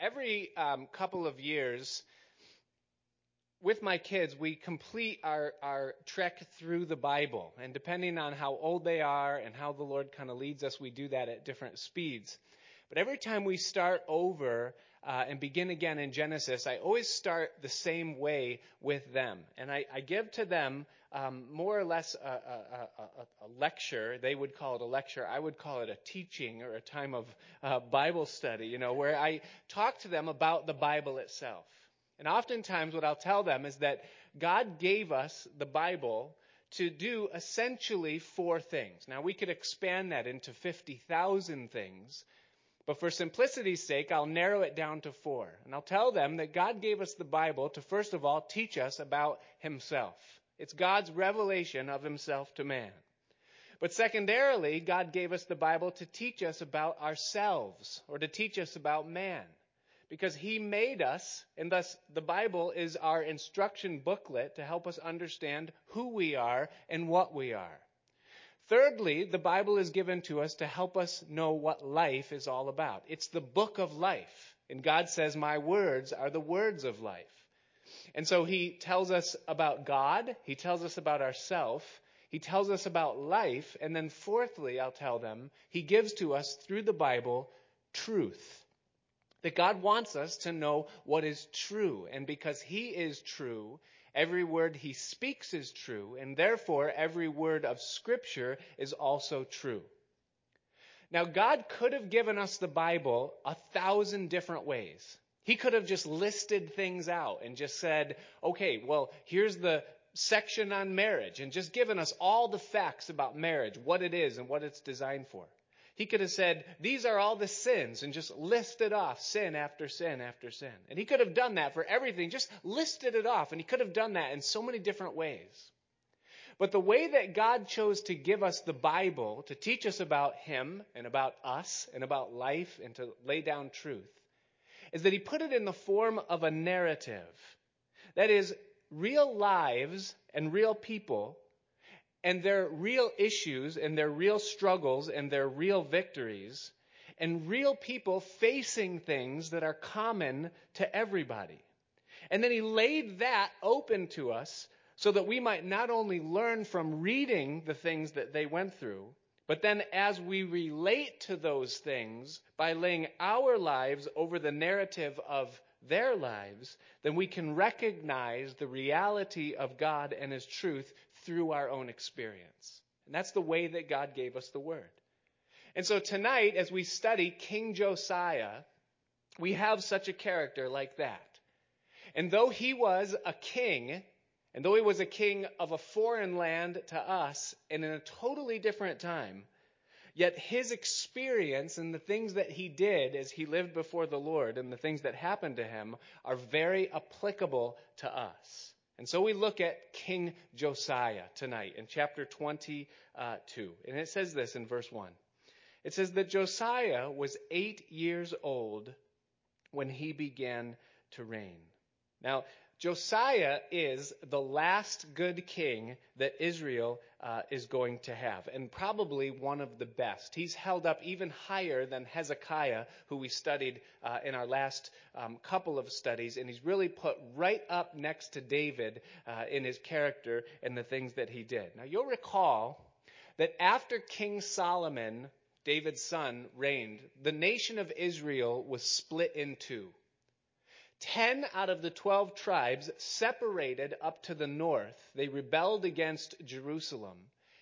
every um, couple of years, with my kids, we complete our, our trek through the Bible. And depending on how old they are and how the Lord kind of leads us, we do that at different speeds. But every time we start over uh, and begin again in Genesis, I always start the same way with them. And I, I give to them um, more or less a, a, a, a, lecture. They would call it a lecture. I would call it a teaching or a time of uh, Bible study, you know, where I talk to them about the Bible itself. And oftentimes, what I'll tell them is that God gave us the Bible to do essentially four things. Now, we could expand that into 50,000 things, but for simplicity's sake, I'll narrow it down to four. And I'll tell them that God gave us the Bible to, first of all, teach us about Himself. It's God's revelation of Himself to man. But secondarily, God gave us the Bible to teach us about ourselves, or to teach us about man. Because He made us, and thus the Bible is our instruction booklet to help us understand who we are and what we are. Thirdly, the Bible is given to us to help us know what life is all about. It's the book of life. And God says, My words are the words of life. And so He tells us about God, He tells us about ourself, He tells us about life, and then fourthly, I'll tell them, He gives to us through the Bible truth. That God wants us to know what is true. And because He is true, Every word he speaks is true, and therefore every word of Scripture is also true. Now, God could have given us the Bible a thousand different ways. He could have just listed things out and just said, okay, well, here's the section on marriage, and just given us all the facts about marriage, what it is and what it's designed for. He could have said, These are all the sins, and just listed off sin after sin after sin. And he could have done that for everything, just listed it off. And he could have done that in so many different ways. But the way that God chose to give us the Bible, to teach us about Him and about us and about life and to lay down truth, is that He put it in the form of a narrative. That is, real lives and real people and their real issues and their real struggles and their real victories and real people facing things that are common to everybody. And then he laid that open to us so that we might not only learn from reading the things that they went through, but then as we relate to those things by laying our lives over the narrative of their lives, then we can recognize the reality of God and His truth through our own experience. And that's the way that God gave us the Word. And so tonight, as we study King Josiah, we have such a character like that. And though he was a king, and though he was a king of a foreign land to us and in a totally different time, yet his experience and the things that he did as he lived before the Lord and the things that happened to him are very applicable to us. And so we look at King Josiah tonight in chapter 22. And it says this in verse 1. It says that Josiah was eight years old when he began to reign. Now, Josiah is the last good king that Israel uh, is going to have, and probably one of the best. He's held up even higher than Hezekiah, who we studied uh, in our last um, couple of studies, and he's really put right up next to David uh, in his character and the things that he did. Now, you'll recall that after King Solomon, David's son, reigned, the nation of Israel was split in two. Ten out of the twelve tribes separated up to the north. They rebelled against Jerusalem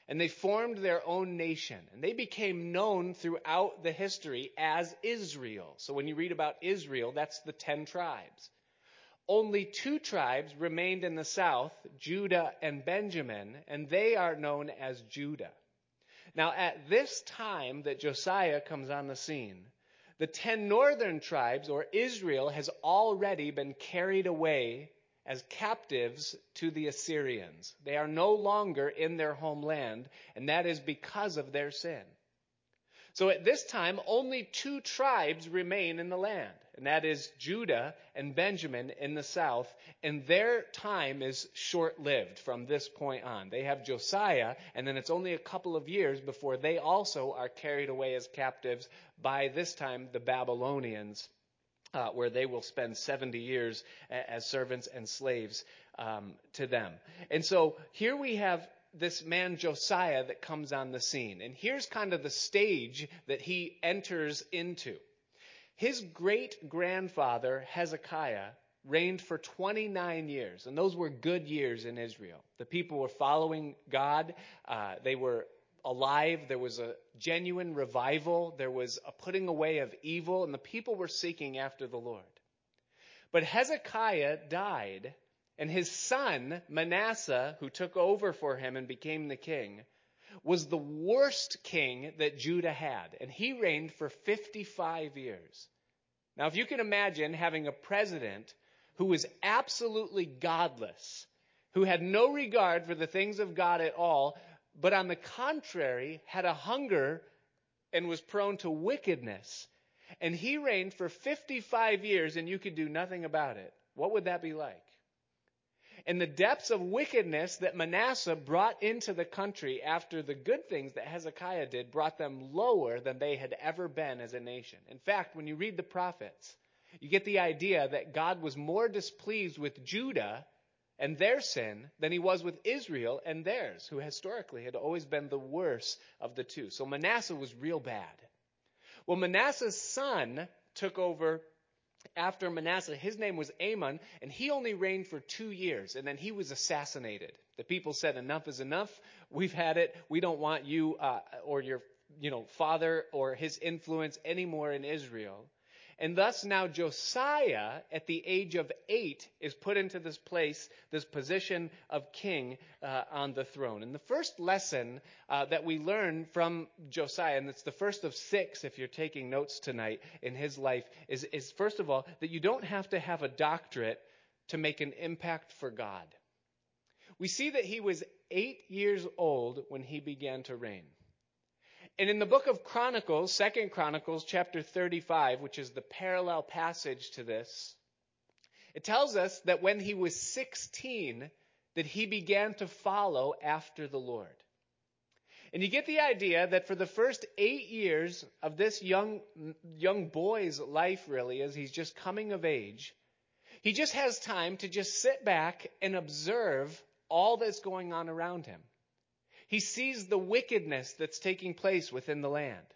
and they formed their own nation. And they became known throughout the history as Israel. So when you read about Israel, that's the ten tribes. Only two tribes remained in the south, Judah and Benjamin, and they are known as Judah. Now, at this time that Josiah comes on the scene, the ten northern tribes, or Israel, has already been carried away as captives to the Assyrians. They are no longer in their homeland, and that is because of their sin. So at this time, only two tribes remain in the land, and that is Judah and Benjamin in the south, and their time is short lived from this point on. They have Josiah, and then it's only a couple of years before they also are carried away as captives by this time the Babylonians uh, where they will spend 70 years as servants and slaves um, to them. And so here we have this man Josiah that comes on the scene. And here's kind of the stage that he enters into. His great grandfather, Hezekiah, reigned for 29 years, and those were good years in Israel. The people were following God, uh, they were alive, there was a genuine revival, there was a putting away of evil, and the people were seeking after the Lord. But Hezekiah died and his son, Manasseh, who took over for him and became the king, was the worst king that Judah had. And he reigned for 55 years. Now, if you can imagine having a president who was absolutely godless, who had no regard for the things of God at all, but on the contrary had a hunger and was prone to wickedness, and he reigned for 55 years and you could do nothing about it, what would that be like? And the depths of wickedness that Manasseh brought into the country after the good things that Hezekiah did brought them lower than they had ever been as a nation. In fact, when you read the prophets, you get the idea that God was more displeased with Judah and their sin than he was with Israel and theirs, who historically had always been the worse of the two. So Manasseh was real bad. Well, Manasseh's son took over after Manasseh, his name was Amon, and he only reigned for two years, and then he was assassinated. The people said, "Enough is enough. We've had it. We don't want you uh, or your, you know, father or his influence anymore in Israel." And thus now Josiah, at the age of eight, is put into this place, this position of king uh, on the throne. And the first lesson uh, that we learn from Josiah, and it's the first of six if you're taking notes tonight in his life, is, is first of all that you don't have to have a doctorate to make an impact for God. We see that he was eight years old when he began to reign. And in the book of Chronicles, Second Chronicles, chapter 35, which is the parallel passage to this, it tells us that when he was 16, that he began to follow after the Lord. And you get the idea that for the first eight years of this young, young boy's life, really, as he's just coming of age, he just has time to just sit back and observe all that's going on around him. He sees the wickedness that's taking place within the land.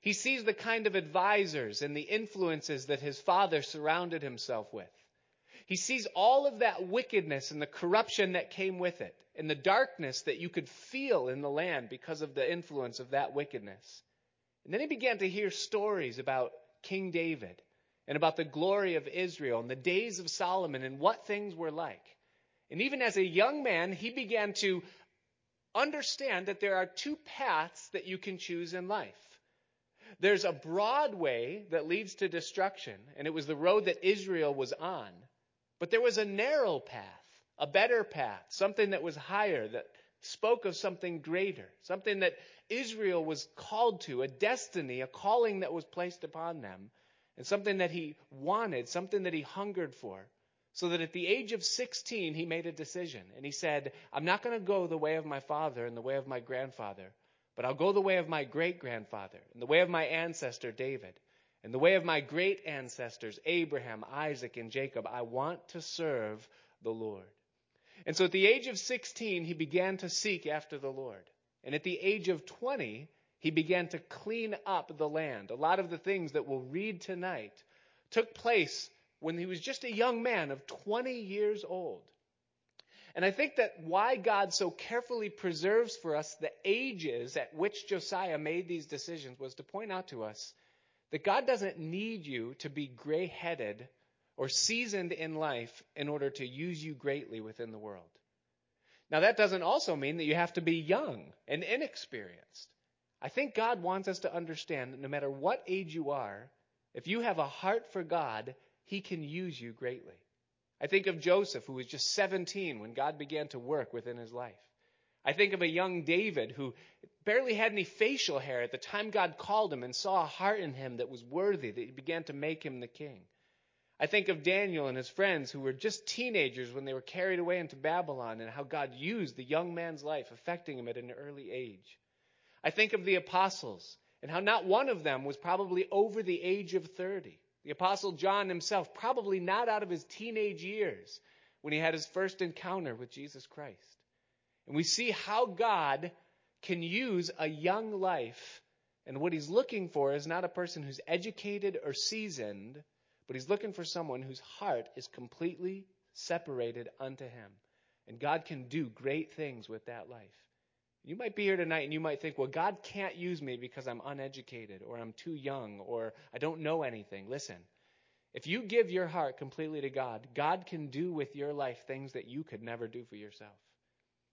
He sees the kind of advisors and the influences that his father surrounded himself with. He sees all of that wickedness and the corruption that came with it, and the darkness that you could feel in the land because of the influence of that wickedness. And then he began to hear stories about King David and about the glory of Israel and the days of Solomon and what things were like. And even as a young man, he began to understand that there are two paths that you can choose in life. There's a broad way that leads to destruction, and it was the road that Israel was on. But there was a narrow path, a better path, something that was higher, that spoke of something greater, something that Israel was called to, a destiny, a calling that was placed upon them, and something that he wanted, something that he hungered for. So that at the age of 16, he made a decision. And he said, I'm not going to go the way of my father and the way of my grandfather, but I'll go the way of my great grandfather and the way of my ancestor David and the way of my great ancestors Abraham, Isaac, and Jacob. I want to serve the Lord. And so at the age of 16, he began to seek after the Lord. And at the age of 20, he began to clean up the land. A lot of the things that we'll read tonight took place when he was just a young man of 20 years old. And I think that why God so carefully preserves for us the ages at which Josiah made these decisions was to point out to us that God doesn't need you to be gray headed or seasoned in life in order to use you greatly within the world. Now, that doesn't also mean that you have to be young and inexperienced. I think God wants us to understand that no matter what age you are, if you have a heart for God, he can use you greatly. I think of Joseph, who was just 17 when God began to work within his life. I think of a young David who barely had any facial hair at the time God called him and saw a heart in him that was worthy, that he began to make him the king. I think of Daniel and his friends who were just teenagers when they were carried away into Babylon and how God used the young man's life, affecting him at an early age. I think of the apostles and how not one of them was probably over the age of 30. The Apostle John himself, probably not out of his teenage years when he had his first encounter with Jesus Christ. And we see how God can use a young life. And what he's looking for is not a person who's educated or seasoned, but he's looking for someone whose heart is completely separated unto him. And God can do great things with that life. You might be here tonight and you might think, well, God can't use me because I'm uneducated or I'm too young or I don't know anything. Listen, if you give your heart completely to God, God can do with your life things that you could never do for yourself.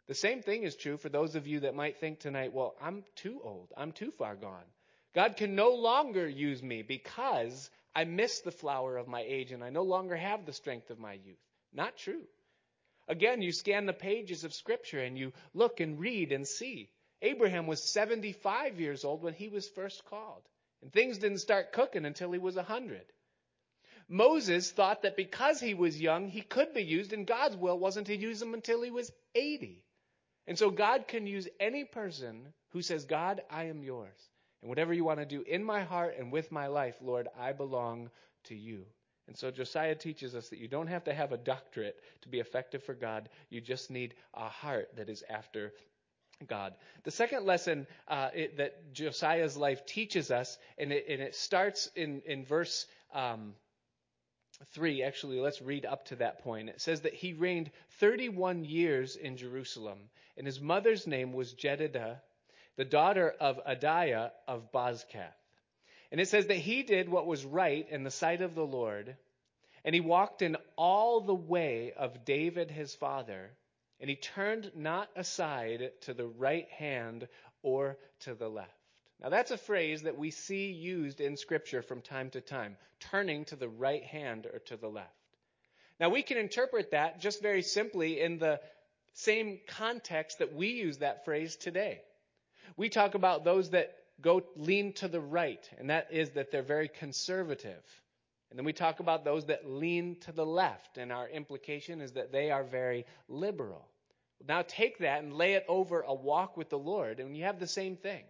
The same thing is true for those of you that might think tonight, well, I'm too old. I'm too far gone. God can no longer use me because I miss the flower of my age and I no longer have the strength of my youth. Not true. Again, you scan the pages of Scripture and you look and read and see. Abraham was 75 years old when he was first called. And things didn't start cooking until he was 100. Moses thought that because he was young, he could be used, and God's will wasn't to use him until he was 80. And so God can use any person who says, God, I am yours. And whatever you want to do in my heart and with my life, Lord, I belong to you. And so Josiah teaches us that you don't have to have a doctorate to be effective for God. You just need a heart that is after God. The second lesson uh, it, that Josiah's life teaches us, and it, and it starts in, in verse um, 3. Actually, let's read up to that point. It says that he reigned 31 years in Jerusalem, and his mother's name was Jedidah, the daughter of Adaiah of Bozkath. And it says that he did what was right in the sight of the Lord, and he walked in all the way of David his father, and he turned not aside to the right hand or to the left. Now, that's a phrase that we see used in Scripture from time to time turning to the right hand or to the left. Now, we can interpret that just very simply in the same context that we use that phrase today. We talk about those that go lean to the right, and that is that they're very conservative. And then we talk about those that lean to the left, and our implication is that they are very liberal. Now take that and lay it over a walk with the Lord, and you have the same thing.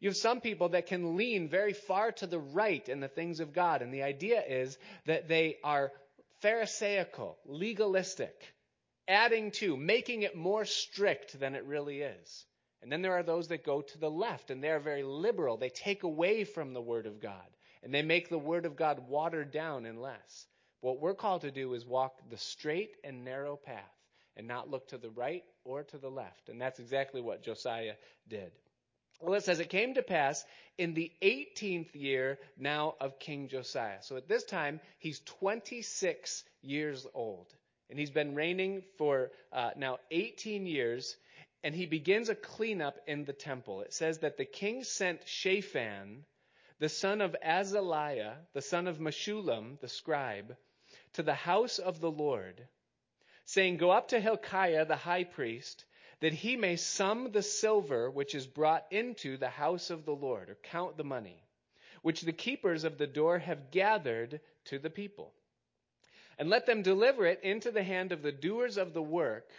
You have some people that can lean very far to the right in the things of God, and the idea is that they are Pharisaical, legalistic, adding to, making it more strict than it really is. And then there are those that go to the left, and they're very liberal. They take away from the Word of God, and they make the Word of God watered down and less. What we're called to do is walk the straight and narrow path and not look to the right or to the left. And that's exactly what Josiah did. Well, it says it came to pass in the 18th year now of King Josiah. So at this time, he's 26 years old. And he's been reigning for uh, now 18 years and he begins a cleanup in the temple. It says that the king sent Shaphan, the son of Azaliah, the son of Meshullam, the scribe, to the house of the Lord, saying, Go up to Hilkiah the high priest, that he may sum the silver which is brought into the house of the Lord, or count the money, which the keepers of the door have gathered to the people. And let them deliver it into the hand of the doers of the work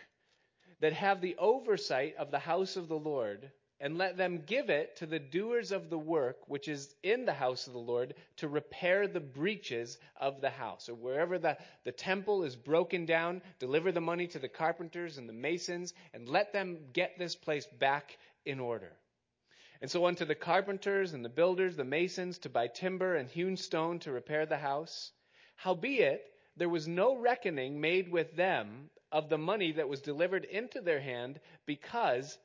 that have the oversight of the house of the Lord, and let them give it to the doers of the work which is in the house of the Lord to repair the breaches of the house. Or wherever the, the temple is broken down, deliver the money to the carpenters and the masons, and let them get this place back in order. And so unto the carpenters and the builders, the masons, to buy timber and hewn stone to repair the house. Howbeit, there was no reckoning made with them of the money that was delivered into their hand because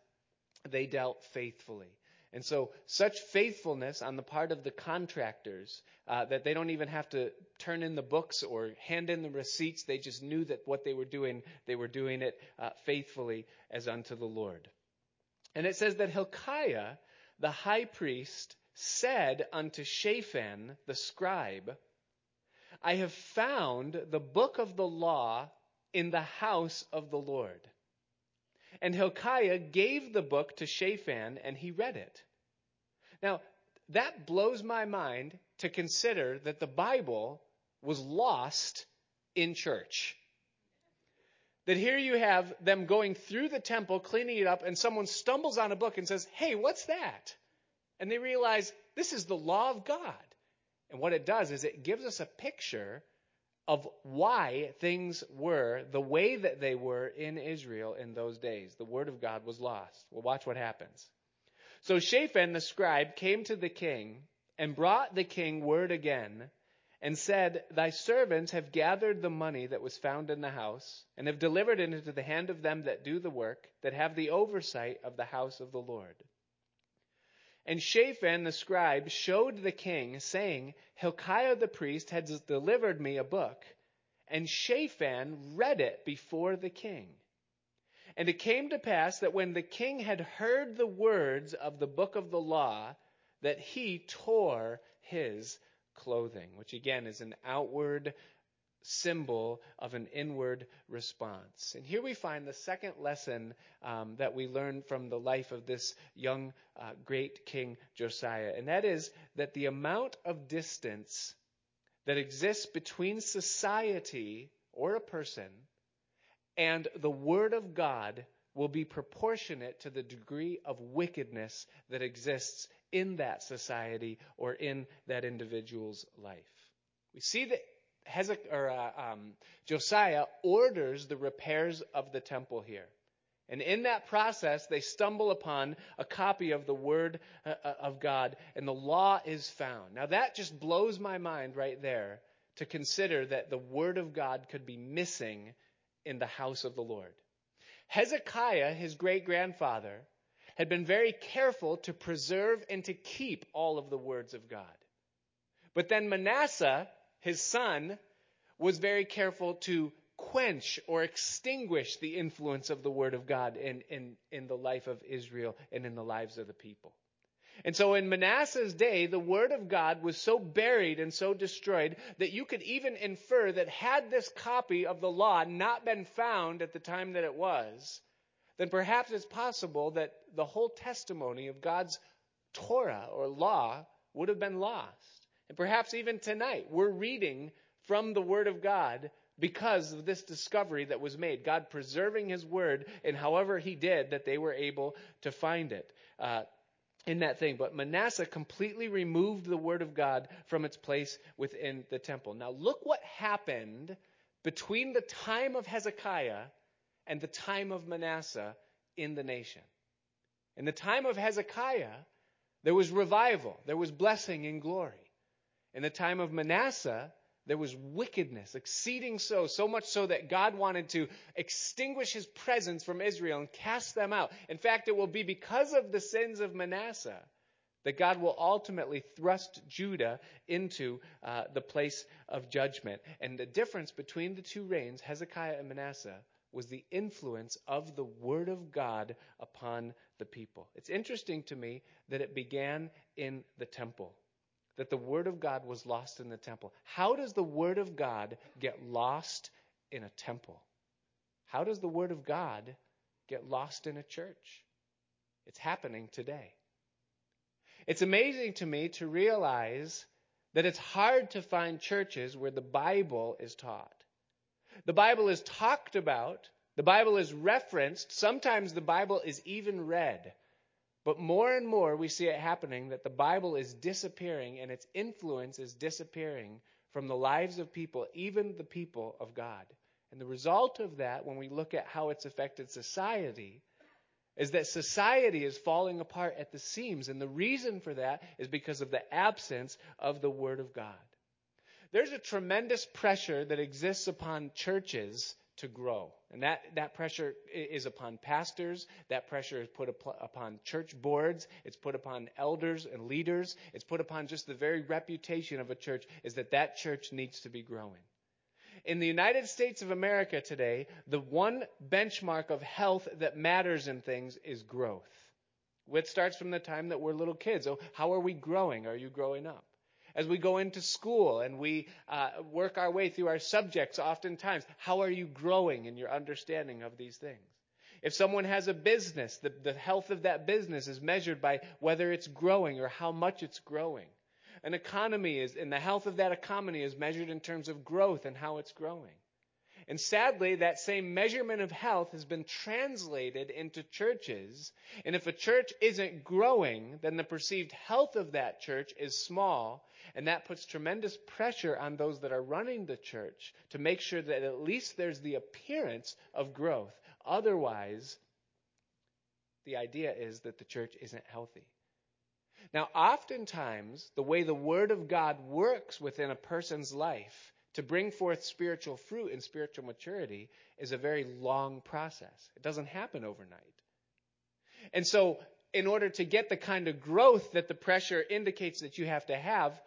they dealt faithfully. And so, such faithfulness on the part of the contractors uh, that they don't even have to turn in the books or hand in the receipts. They just knew that what they were doing, they were doing it uh, faithfully as unto the Lord. And it says that Hilkiah, the high priest, said unto Shaphan, the scribe, I have found the book of the law in the house of the Lord. And Hilkiah gave the book to Shaphan, and he read it. Now, that blows my mind to consider that the Bible was lost in church. That here you have them going through the temple, cleaning it up, and someone stumbles on a book and says, Hey, what's that? And they realize this is the law of God. And what it does is it gives us a picture of why things were the way that they were in Israel in those days. The word of God was lost. Well, watch what happens. So Shaphan the scribe came to the king and brought the king word again and said, Thy servants have gathered the money that was found in the house and have delivered it into the hand of them that do the work, that have the oversight of the house of the Lord. And Shaphan the scribe showed the king, saying, Hilkiah the priest has delivered me a book. And Shaphan read it before the king. And it came to pass that when the king had heard the words of the book of the law, that he tore his clothing, which again is an outward symbol of an inward response. And here we find the second lesson um, that we learn from the life of this young uh, great king Josiah, and that is that the amount of distance that exists between society or a person and the Word of God will be proportionate to the degree of wickedness that exists in that society or in that individual's life. We see that Hezekiah, or, uh, um, Josiah orders the repairs of the temple here. And in that process, they stumble upon a copy of the Word uh, uh, of God, and the law is found. Now, that just blows my mind right there to consider that the Word of God could be missing in the house of the Lord. Hezekiah, his great grandfather, had been very careful to preserve and to keep all of the words of God. But then Manasseh, his son, was very careful to quench or extinguish the influence of the Word of God in, in, in the life of Israel and in the lives of the people. And so in Manasseh's day, the Word of God was so buried and so destroyed that you could even infer that had this copy of the law not been found at the time that it was, then perhaps it's possible that the whole testimony of God's Torah or law would have been lost. And perhaps even tonight, we're reading from the Word of God because of this discovery that was made. God preserving His Word, and however He did, that they were able to find it. Uh, in that thing. But Manasseh completely removed the word of God from its place within the temple. Now, look what happened between the time of Hezekiah and the time of Manasseh in the nation. In the time of Hezekiah, there was revival, there was blessing and glory. In the time of Manasseh, there was wickedness, exceeding so, so much so that God wanted to extinguish his presence from Israel and cast them out. In fact, it will be because of the sins of Manasseh that God will ultimately thrust Judah into uh, the place of judgment. And the difference between the two reigns, Hezekiah and Manasseh, was the influence of the Word of God upon the people. It's interesting to me that it began in the temple that the Word of God was lost in the temple. How does the Word of God get lost in a temple? How does the Word of God get lost in a church? It's happening today. It's amazing to me to realize that it's hard to find churches where the Bible is taught. The Bible is talked about, the Bible is referenced, sometimes the Bible is even read. But more and more we see it happening that the Bible is disappearing and its influence is disappearing from the lives of people, even the people of God. And the result of that, when we look at how it's affected society, is that society is falling apart at the seams. And the reason for that is because of the absence of the Word of God. There's a tremendous pressure that exists upon churches to grow. And that, that pressure is upon pastors. That pressure is put upon church boards. It's put upon elders and leaders. It's put upon just the very reputation of a church is that that church needs to be growing. In the United States of America today, the one benchmark of health that matters in things is growth. It starts from the time that we're little kids. Oh, how are we growing? Are you growing up? As we go into school and we uh, work our way through our subjects oftentimes how are you growing in your understanding of these things? If someone has a business the, the health of that business is measured by whether it's growing or how much it's growing. An economy is and the health of that economy is measured in terms of growth and how it's growing And sadly, that same measurement of health has been translated into churches. And if a church isn't growing, then the perceived health of that church is small. And that puts tremendous pressure on those that are running the church to make sure that at least there's the appearance of growth. Otherwise, the idea is that the church isn't healthy. Now, oftentimes, the way the Word of God works within a person's life to bring forth spiritual fruit and spiritual maturity is a very long process. It doesn't happen overnight. And so, in order to get the kind of growth that the pressure indicates that you have to have,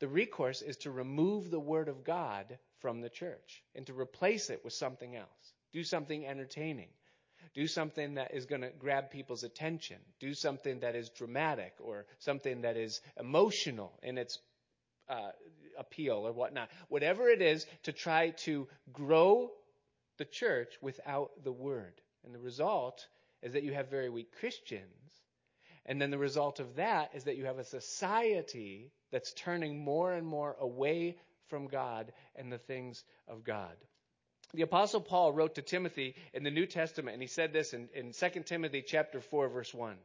the recourse is to remove the Word of God from the church and to replace it with something else. Do something entertaining. Do something that is going to grab people's attention. Do something that is dramatic or something that is emotional in its uh, appeal or whatnot. Whatever it is to try to grow the church without the word. And the result is that you have very weak Christians. And then the result of that is that you have a society that's turning more and more away from God and the things of God. The apostle Paul wrote to Timothy in the New Testament, and he said this in, in 2 Timothy chapter 4, verse 1.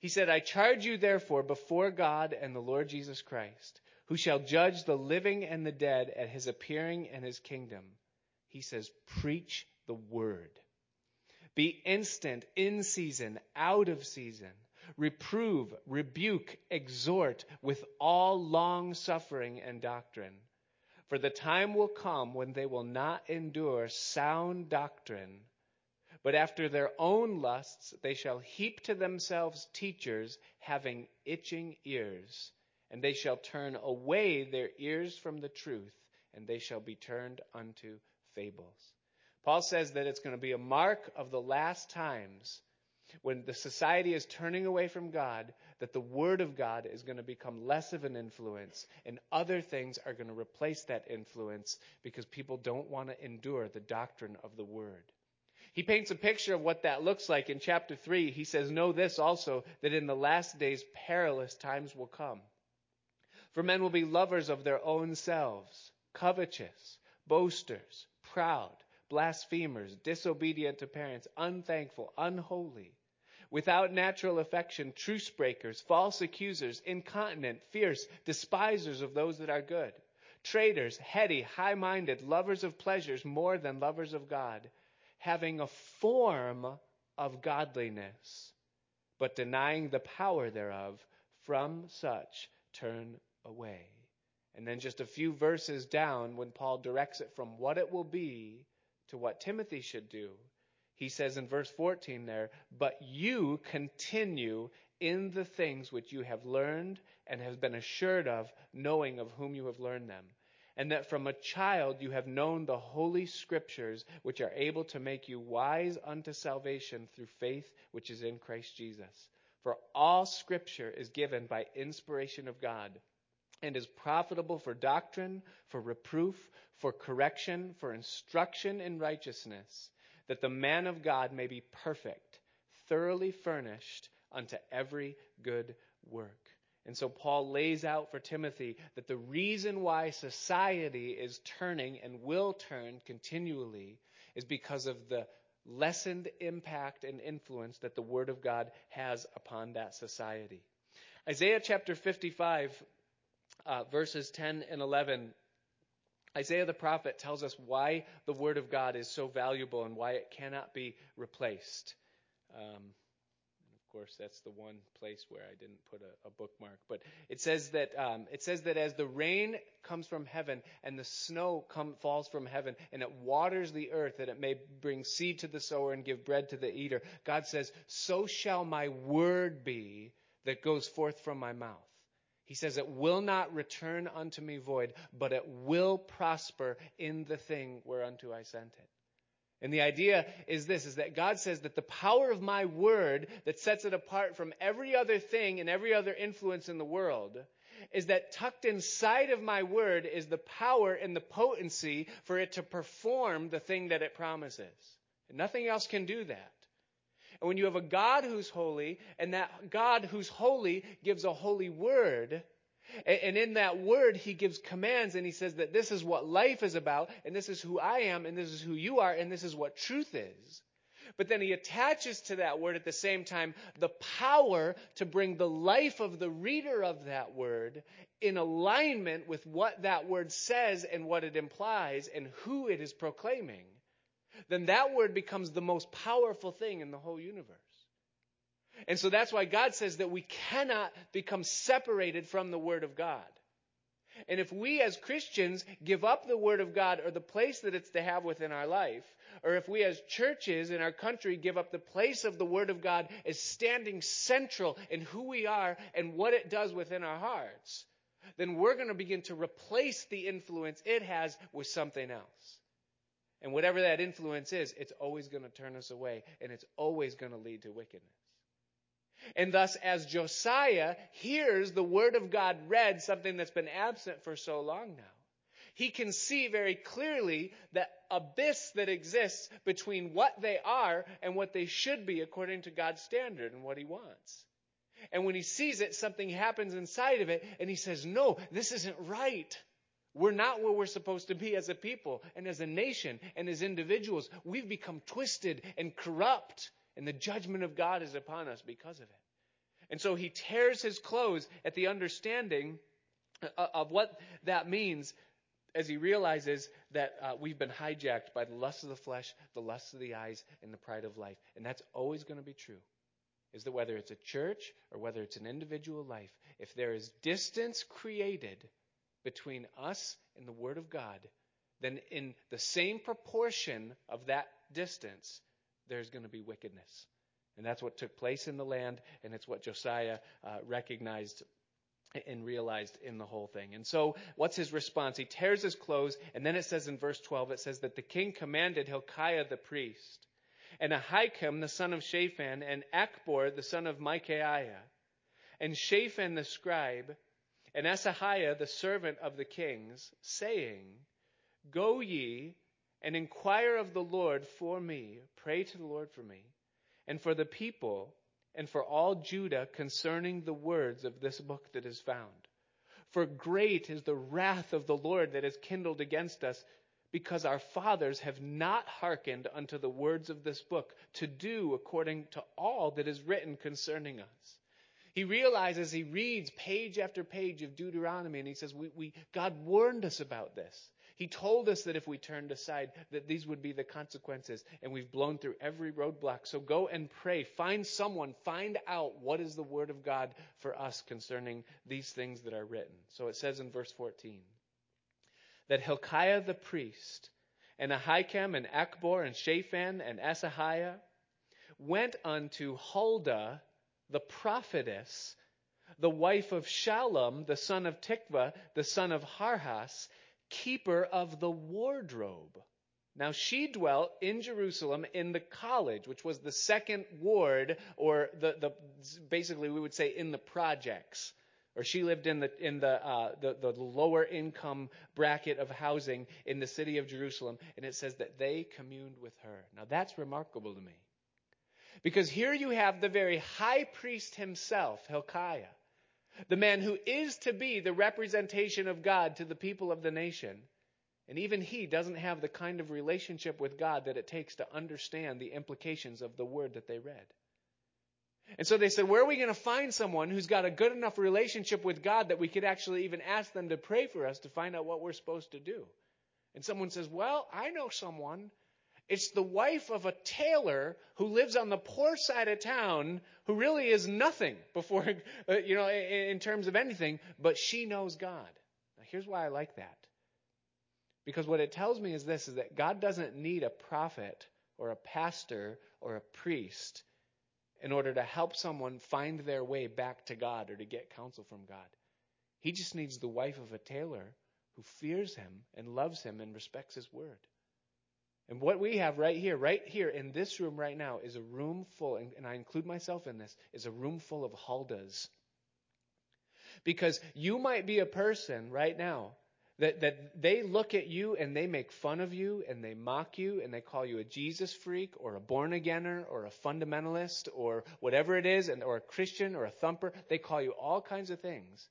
He said, I charge you therefore before God and the Lord Jesus Christ, who shall judge the living and the dead at his appearing and his kingdom. He says, preach the word. Be instant, in season, out of season. Reprove, rebuke, exhort with all long suffering and doctrine. For the time will come when they will not endure sound doctrine, but after their own lusts they shall heap to themselves teachers having itching ears and they shall turn away their ears from the truth, and they shall be turned unto fables. Paul says that it's going to be a mark of the last times when the society is turning away from God, that the Word of God is going to become less of an influence, and other things are going to replace that influence because people don't want to endure the doctrine of the Word. He paints a picture of what that looks like in chapter 3. He says, Know this also, that in the last days perilous times will come. For men will be lovers of their own selves, covetous, boasters, proud, blasphemers, disobedient to parents, unthankful, unholy, without natural affection, truce breakers, false accusers, incontinent, fierce, despisers of those that are good, traitors, heady, high minded, lovers of pleasures more than lovers of God, having a form of godliness, but denying the power thereof, from such turn away. And then just a few verses down, when Paul directs it from what it will be to what Timothy should do, he says in verse 14 there, But you continue in the things which you have learned and have been assured of, knowing of whom you have learned them. And that from a child you have known the holy scriptures, which are able to make you wise unto salvation through faith which is in Christ Jesus. For all scripture is given by inspiration of God and is profitable for doctrine, for reproof, for correction, for instruction in righteousness, that the man of God may be perfect, thoroughly furnished unto every good work. And so Paul lays out for Timothy that the reason why society is turning and will turn continually is because of the lessened impact and influence that the Word of God has upon that society. Isaiah chapter 55 uh, verses 10 and 11, Isaiah the prophet tells us why the Word of God is so valuable and why it cannot be replaced. Um, of course, that's the one place where I didn't put a, a bookmark. But it says that um, it says that as the rain comes from heaven and the snow come, falls from heaven and it waters the earth that it may bring seed to the sower and give bread to the eater, God says, "So shall my word be that goes forth from my mouth." He says, It will not return unto me void, but it will prosper in the thing whereunto I sent it. And the idea is this, is that God says that the power of my word that sets it apart from every other thing and every other influence in the world is that tucked inside of my word is the power and the potency for it to perform the thing that it promises. And nothing else can do that. And when you have a God who's holy, and that God who's holy gives a holy word, And in that word, he gives commands and he says that this is what life is about, and this is who I am, and this is who you are, and this is what truth is. But then he attaches to that word at the same time the power to bring the life of the reader of that word in alignment with what that word says and what it implies and who it is proclaiming. Then that word becomes the most powerful thing in the whole universe. And so that's why God says that we cannot become separated from the Word of God. And if we as Christians give up the Word of God or the place that it's to have within our life, or if we as churches in our country give up the place of the Word of God as standing central in who we are and what it does within our hearts, then we're going to begin to replace the influence it has with something else. And whatever that influence is, it's always going to turn us away and it's always going to lead to wickedness. And thus, as Josiah hears the word of God read, something that's been absent for so long now, he can see very clearly the abyss that exists between what they are and what they should be according to God's standard and what he wants. And when he sees it, something happens inside of it, and he says, No, this isn't right. We're not where we're supposed to be as a people and as a nation and as individuals. We've become twisted and corrupt and the judgment of God is upon us because of it. And so he tears his clothes at the understanding uh, of what that means as he realizes that uh, we've been hijacked by the lust of the flesh, the lust of the eyes, and the pride of life. And that's always going to be true. Is that whether it's a church or whether it's an individual life, if there is distance created between us and the Word of God, then in the same proportion of that distance, there's going to be wickedness. And that's what took place in the land, and it's what Josiah uh, recognized and realized in the whole thing. And so, what's his response? He tears his clothes, and then it says in verse 12, it says that the king commanded Hilkiah the priest, and Ahikam the son of Shaphan, and Achbor the son of Micaiah, and Shaphan the scribe, and Asahiah the servant of the kings, saying, Go ye and inquire of the Lord for me, pray to the Lord for me, and for the people, and for all Judah concerning the words of this book that is found. For great is the wrath of the Lord that is kindled against us, because our fathers have not hearkened unto the words of this book to do according to all that is written concerning us. He realizes he reads page after page of Deuteronomy and he says, we, we, God warned us about this. He told us that if we turned aside, that these would be the consequences, and we've blown through every roadblock. So go and pray. Find someone. Find out what is the Word of God for us concerning these things that are written. So it says in verse 14 that Hilkiah the priest, and Ahikam, and Achbor, and Shaphan, and Asahiah went unto Huldah the prophetess, the wife of Shallum, the son of Tikvah, the son of Harhas, keeper of the wardrobe. Now she dwelt in Jerusalem in the college, which was the second ward, or the, the basically we would say in the projects. Or she lived in the in the, uh, the the lower income bracket of housing in the city of Jerusalem, and it says that they communed with her. Now that's remarkable to me, because here you have the very high priest himself, Hilkiah, the man who is to be the representation of God to the people of the nation. And even he doesn't have the kind of relationship with God that it takes to understand the implications of the word that they read. And so they said, Where are we going to find someone who's got a good enough relationship with God that we could actually even ask them to pray for us to find out what we're supposed to do? And someone says, Well, I know someone. It's the wife of a tailor who lives on the poor side of town who really is nothing before, uh, you know, in terms of anything, but she knows God. Now, here's why I like that. Because what it tells me is this is that God doesn't need a prophet or a pastor or a priest in order to help someone find their way back to God or to get counsel from God. He just needs the wife of a tailor who fears him and loves him and respects his word. And what we have right here, right here in this room right now, is a room full, and I include myself in this, is a room full of Huldahs. Because you might be a person right now that, that they look at you and they make fun of you and they mock you and they call you a Jesus freak or a born againer or a fundamentalist or whatever it is, and, or a Christian or a thumper. They call you all kinds of things.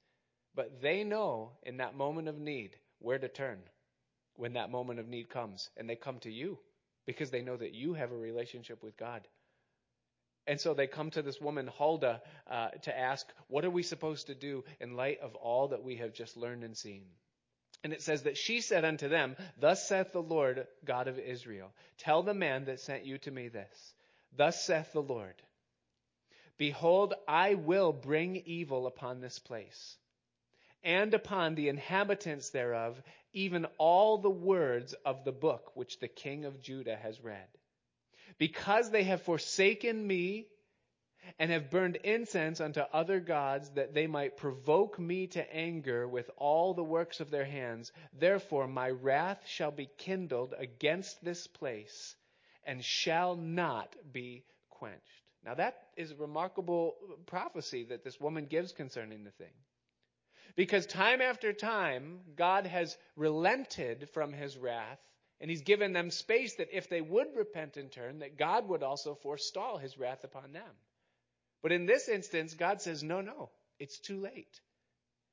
But they know in that moment of need where to turn when that moment of need comes. And they come to you because they know that you have a relationship with God. And so they come to this woman, Huldah, uh, to ask, What are we supposed to do in light of all that we have just learned and seen? And it says that she said unto them, Thus saith the Lord God of Israel, Tell the man that sent you to me this. Thus saith the Lord, Behold, I will bring evil upon this place, and upon the inhabitants thereof, even all the words of the book which the king of Judah has read. Because they have forsaken me and have burned incense unto other gods that they might provoke me to anger with all the works of their hands. Therefore my wrath shall be kindled against this place and shall not be quenched. Now that is a remarkable prophecy that this woman gives concerning the thing. Because time after time, God has relented from his wrath and he's given them space that if they would repent and turn, that God would also forestall his wrath upon them. But in this instance, God says, no, no, it's too late.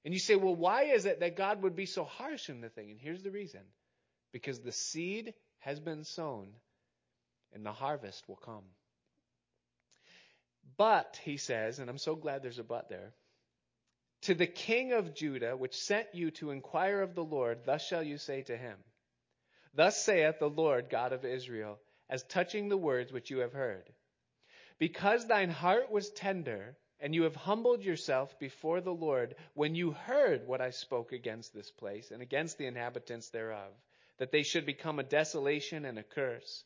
And you say, well, why is it that God would be so harsh in the thing? And here's the reason because the seed has been sown and the harvest will come. But, he says, and I'm so glad there's a but there, to the king of Judah, which sent you to inquire of the Lord, thus shall you say to him, Thus saith the Lord God of Israel, as touching the words which you have heard. Because thine heart was tender, and you have humbled yourself before the Lord when you heard what I spoke against this place and against the inhabitants thereof, that they should become a desolation and a curse.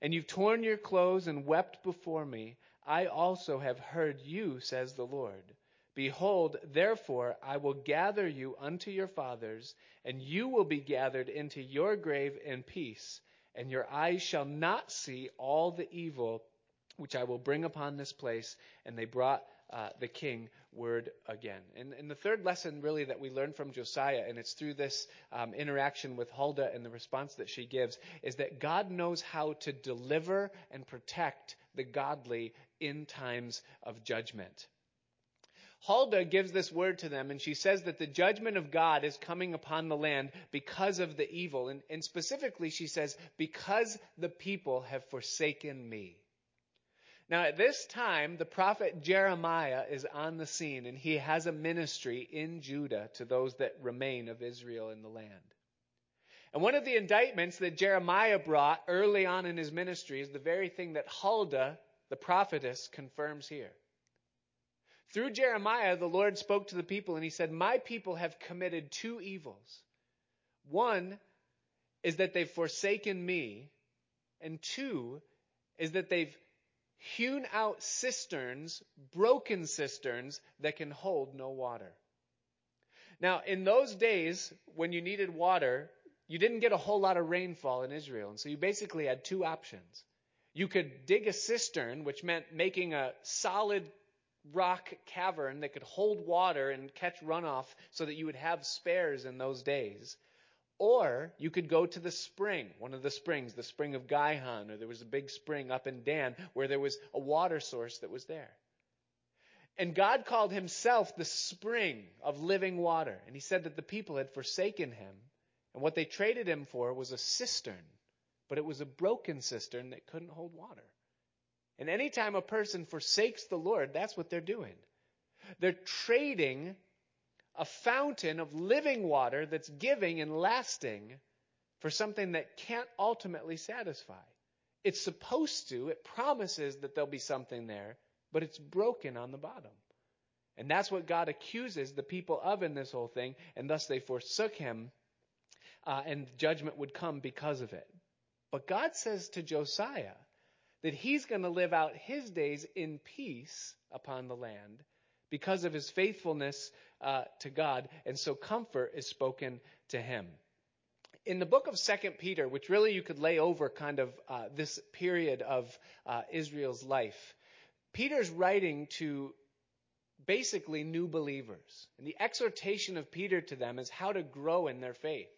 And you've torn your clothes and wept before me. I also have heard you, says the Lord. Behold, therefore, I will gather you unto your fathers, and you will be gathered into your grave in peace, and your eyes shall not see all the evil which I will bring upon this place. And they brought uh, the king word again. And, and, the third lesson, really, that we learn from Josiah, and it's through this um, interaction with Huldah and the response that she gives, is that God knows how to deliver and protect the godly in times of judgment. Huldah gives this word to them, and she says that the judgment of God is coming upon the land because of the evil. And, and specifically, she says, because the people have forsaken me. Now, at this time, the prophet Jeremiah is on the scene, and he has a ministry in Judah to those that remain of Israel in the land. And one of the indictments that Jeremiah brought early on in his ministry is the very thing that Huldah, the prophetess, confirms here. Through Jeremiah, the Lord spoke to the people, and he said, My people have committed two evils. One is that they've forsaken me, and two is that they've hewn out cisterns, broken cisterns that can hold no water. Now, in those days, when you needed water, you didn't get a whole lot of rainfall in Israel. And so you basically had two options. You could dig a cistern, which meant making a solid rock cavern that could hold water and catch runoff so that you would have spares in those days. Or you could go to the spring, one of the springs, the spring of Gihon, or there was a big spring up in Dan where there was a water source that was there. And God called himself the spring of living water. And he said that the people had forsaken him. And what they traded him for was a cistern. But it was a broken cistern that couldn't hold water. And anytime a person forsakes the Lord, that's what they're doing. They're trading a fountain of living water that's giving and lasting for something that can't ultimately satisfy. It's supposed to, it promises that there'll be something there, but it's broken on the bottom. And that's what God accuses the people of in this whole thing, and thus they forsook him, uh, and judgment would come because of it. But God says to Josiah that he's going to live out his days in peace upon the land because of his faithfulness uh, to God, and so comfort is spoken to him. In the book of Second Peter, which really you could lay over kind of uh, this period of uh, Israel's life, Peter's writing to basically new believers. And the exhortation of Peter to them is how to grow in their faith.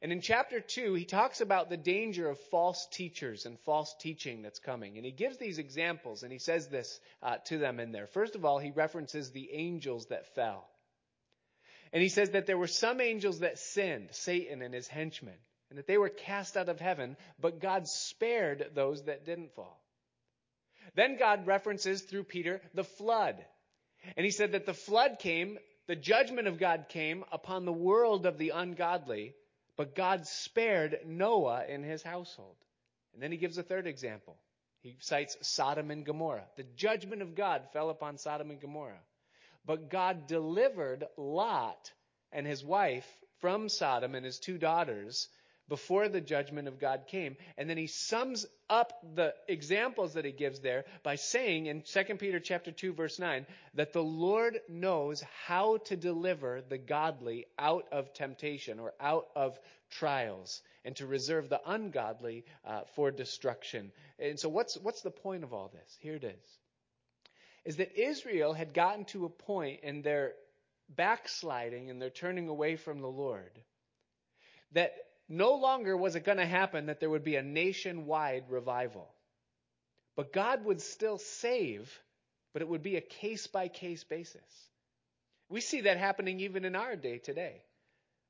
And in chapter 2, he talks about the danger of false teachers and false teaching that's coming. And he gives these examples, and he says this uh, to them in there. First of all, he references the angels that fell. And he says that there were some angels that sinned, Satan and his henchmen, and that they were cast out of heaven, but God spared those that didn't fall. Then God references through Peter the flood. And he said that the flood came, the judgment of God came upon the world of the ungodly, but God spared Noah and his household. And then he gives a third example. He cites Sodom and Gomorrah. The judgment of God fell upon Sodom and Gomorrah. But God delivered Lot and his wife from Sodom and his two daughters before the judgment of God came. And then he sums up the examples that he gives there by saying in 2 Peter chapter 2 verse 9 that the Lord knows how to deliver the godly out of temptation or out of trials and to reserve the ungodly uh, for destruction. And so what's what's the point of all this? Here it is. Is that Israel had gotten to a point in their backsliding and their turning away from the Lord that no longer was it going to happen that there would be a nationwide revival. But God would still save, but it would be a case by case basis. We see that happening even in our day today.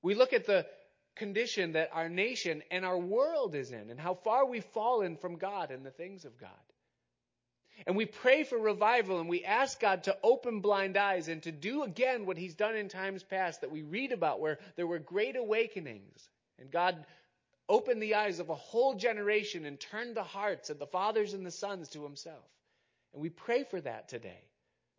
We look at the condition that our nation and our world is in and how far we've fallen from God and the things of God. And we pray for revival and we ask God to open blind eyes and to do again what He's done in times past that we read about where there were great awakenings and God opened the eyes of a whole generation and turned the hearts of the fathers and the sons to himself. And we pray for that today.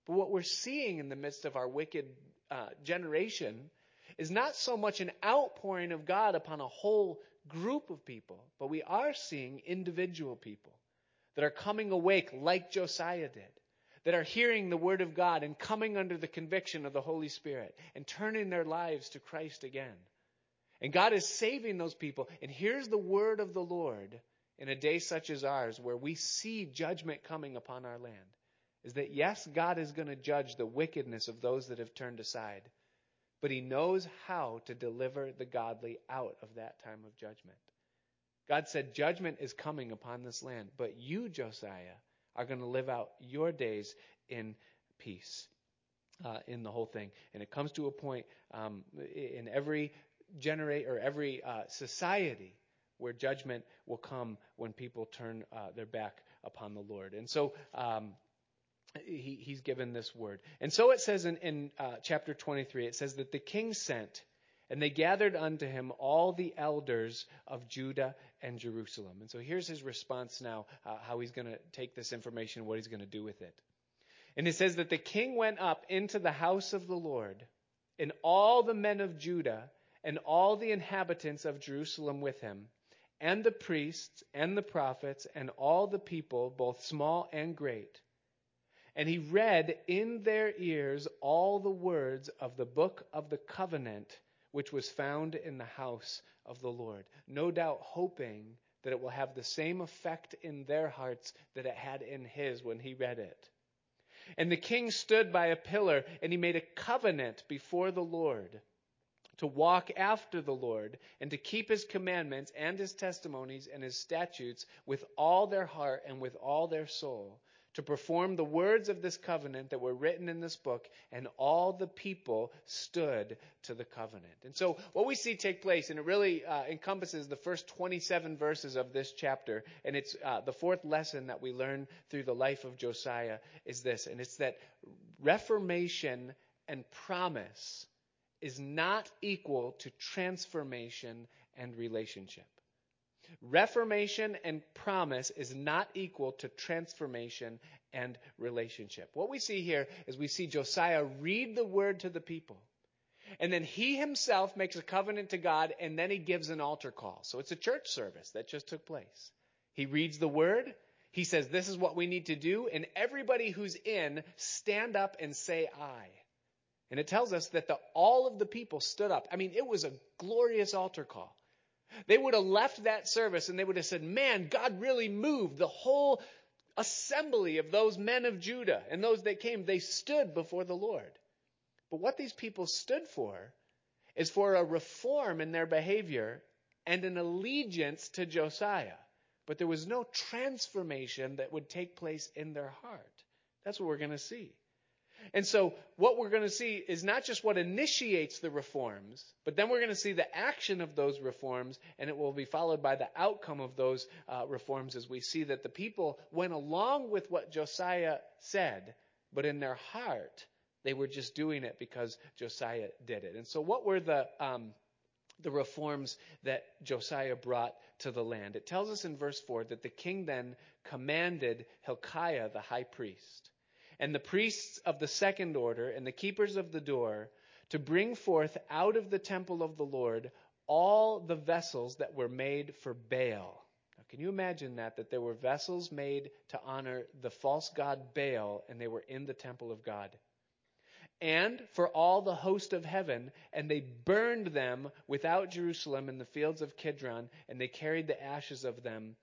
But what we're seeing in the midst of our wicked uh, generation is not so much an outpouring of God upon a whole group of people, but we are seeing individual people that are coming awake like Josiah did, that are hearing the word of God and coming under the conviction of the Holy Spirit and turning their lives to Christ again. And God is saving those people. And here's the word of the Lord in a day such as ours where we see judgment coming upon our land is that yes, God is going to judge the wickedness of those that have turned aside, but he knows how to deliver the godly out of that time of judgment. God said judgment is coming upon this land, but you, Josiah, are going to live out your days in peace. Uh, in the whole thing. And it comes to a point um, in every generate or every uh, society where judgment will come when people turn uh, their back upon the Lord. And so um, he, he's given this word. And so it says in, in uh, chapter 23, it says that the king sent, and they gathered unto him all the elders of Judah and Jerusalem. And so here's his response now, uh, how he's going to take this information, what he's going to do with it. And it says that the king went up into the house of the Lord, and all the men of Judah and all the inhabitants of Jerusalem with him, and the priests and the prophets and all the people, both small and great. And he read in their ears all the words of the book of the covenant which was found in the house of the Lord, no doubt hoping that it will have the same effect in their hearts that it had in his when he read it. And the king stood by a pillar, and he made a covenant before the Lord to walk after the Lord and to keep his commandments and his testimonies and his statutes with all their heart and with all their soul, to perform the words of this covenant that were written in this book, and all the people stood to the covenant. And so, what we see take place, and it really uh, encompasses the first 27 verses of this chapter, and it's uh, the fourth lesson that we learn through the life of Josiah, is this, and it's that reformation and promise is not equal to transformation and relationship. Reformation and promise is not equal to transformation and relationship. What we see here is we see Josiah read the word to the people. And then he himself makes a covenant to God and then he gives an altar call. So it's a church service that just took place. He reads the word. He says, this is what we need to do. And everybody who's in, stand up and say aye. And it tells us that the, all of the people stood up. I mean, it was a glorious altar call. They would have left that service and they would have said, man, God really moved. The whole assembly of those men of Judah and those that came, they stood before the Lord. But what these people stood for is for a reform in their behavior and an allegiance to Josiah. But there was no transformation that would take place in their heart. That's what we're going to see. And so what we're going to see is not just what initiates the reforms, but then we're going to see the action of those reforms, and it will be followed by the outcome of those uh, reforms as we see that the people went along with what Josiah said, but in their heart, they were just doing it because Josiah did it. And so what were the, um, the reforms that Josiah brought to the land? It tells us in verse 4 that the king then commanded Hilkiah, the high priest, and the priests of the second order and the keepers of the door to bring forth out of the temple of the Lord all the vessels that were made for Baal. Now, can you imagine that? That there were vessels made to honor the false god Baal, and they were in the temple of God. And for all the host of heaven, and they burned them without Jerusalem in the fields of Kidron, and they carried the ashes of them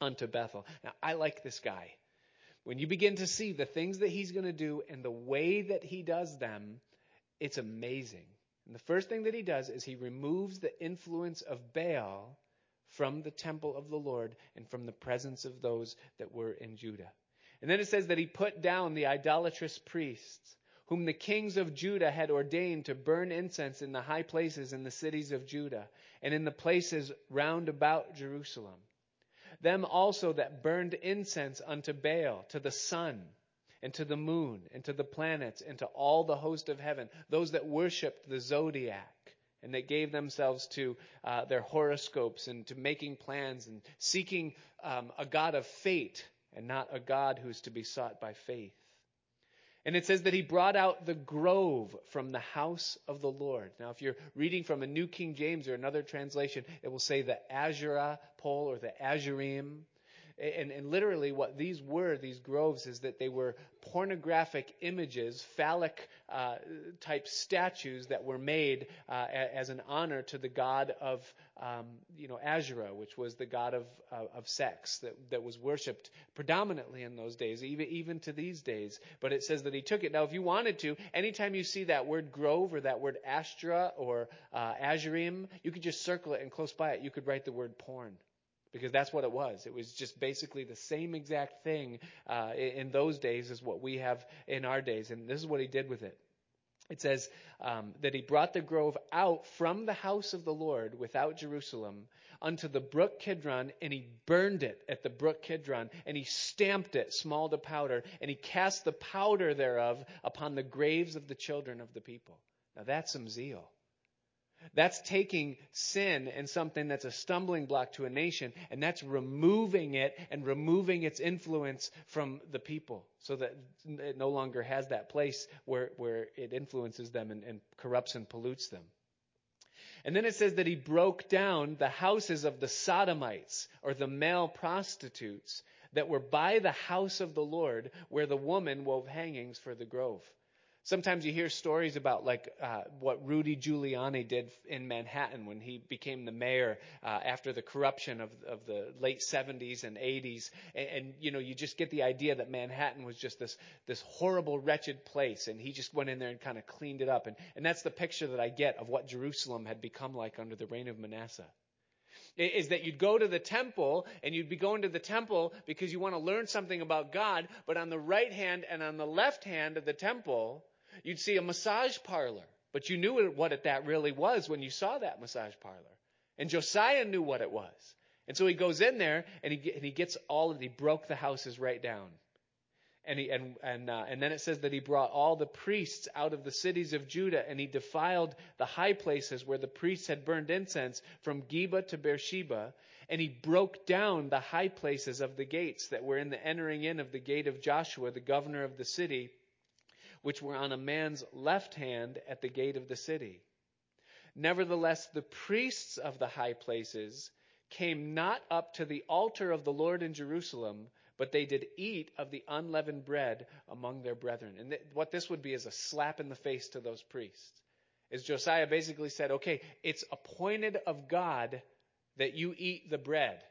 unto Bethel. Now, I like this guy. When you begin to see the things that he's going to do and the way that he does them, it's amazing. And the first thing that he does is he removes the influence of Baal from the temple of the Lord and from the presence of those that were in Judah. And then it says that he put down the idolatrous priests, whom the kings of Judah had ordained to burn incense in the high places in the cities of Judah and in the places round about Jerusalem them also that burned incense unto Baal, to the sun, and to the moon, and to the planets, and to all the host of heaven, those that worshipped the zodiac, and that gave themselves to uh, their horoscopes and to making plans and seeking um, a God of fate and not a God who's to be sought by faith. And it says that he brought out the grove from the house of the Lord. Now, if you're reading from a New King James or another translation, it will say the Asherah pole or the Azurim. And, and, literally, what these were, these groves, is that they were pornographic images, phallic uh, type statues that were made uh, as an honor to the god of, um, you know, Asherah, which was the god of, uh, of sex that, that was worshipped predominantly in those days, even, even to these days. But it says that he took it. Now, if you wanted to, anytime you see that word grove or that word Astra or uh, Azurim, you could just circle it and close by it, you could write the word porn because that's what it was. It was just basically the same exact thing uh, in those days as what we have in our days. And this is what he did with it. It says um, that he brought the grove out from the house of the Lord without Jerusalem unto the brook Kidron, and he burned it at the brook Kidron, and he stamped it small to powder, and he cast the powder thereof upon the graves of the children of the people. Now that's some zeal. That's taking sin and something that's a stumbling block to a nation, and that's removing it and removing its influence from the people so that it no longer has that place where, where it influences them and, and corrupts and pollutes them. And then it says that he broke down the houses of the sodomites or the male prostitutes that were by the house of the Lord where the woman wove hangings for the grove. Sometimes you hear stories about like uh, what Rudy Giuliani did in Manhattan when he became the mayor uh, after the corruption of, of the late 70s and 80s, and, and, you know you just get the idea that Manhattan was just this this horrible, wretched place, and he just went in there and kind of cleaned it up, and and that's the picture that I get of what Jerusalem had become like under the reign of Manasseh. Is that you'd go to the temple and you'd be going to the temple because you want to learn something about God, but on the right hand and on the left hand of the temple, You'd see a massage parlor, but you knew what that really was when you saw that massage parlor. And Josiah knew what it was. And so he goes in there and he, and he gets all of, he broke the houses right down. And, he, and, and, uh, and then it says that he brought all the priests out of the cities of Judah and he defiled the high places where the priests had burned incense from Geba to Beersheba. And he broke down the high places of the gates that were in the entering in of the gate of Joshua, the governor of the city which were on a man's left hand at the gate of the city. Nevertheless, the priests of the high places came not up to the altar of the Lord in Jerusalem, but they did eat of the unleavened bread among their brethren. And th- what this would be is a slap in the face to those priests. Is Josiah basically said, okay, it's appointed of God that you eat the bread,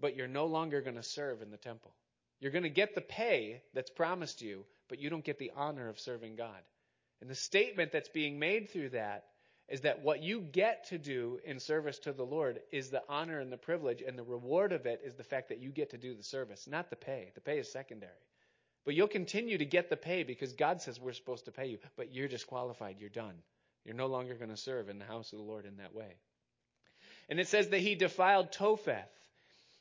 but you're no longer going to serve in the temple. You're going to get the pay that's promised you, but you don't get the honor of serving God. And the statement that's being made through that is that what you get to do in service to the Lord is the honor and the privilege, and the reward of it is the fact that you get to do the service, not the pay. The pay is secondary. But you'll continue to get the pay because God says we're supposed to pay you. But you're disqualified. You're done. You're no longer going to serve in the house of the Lord in that way. And it says that he defiled Topheth,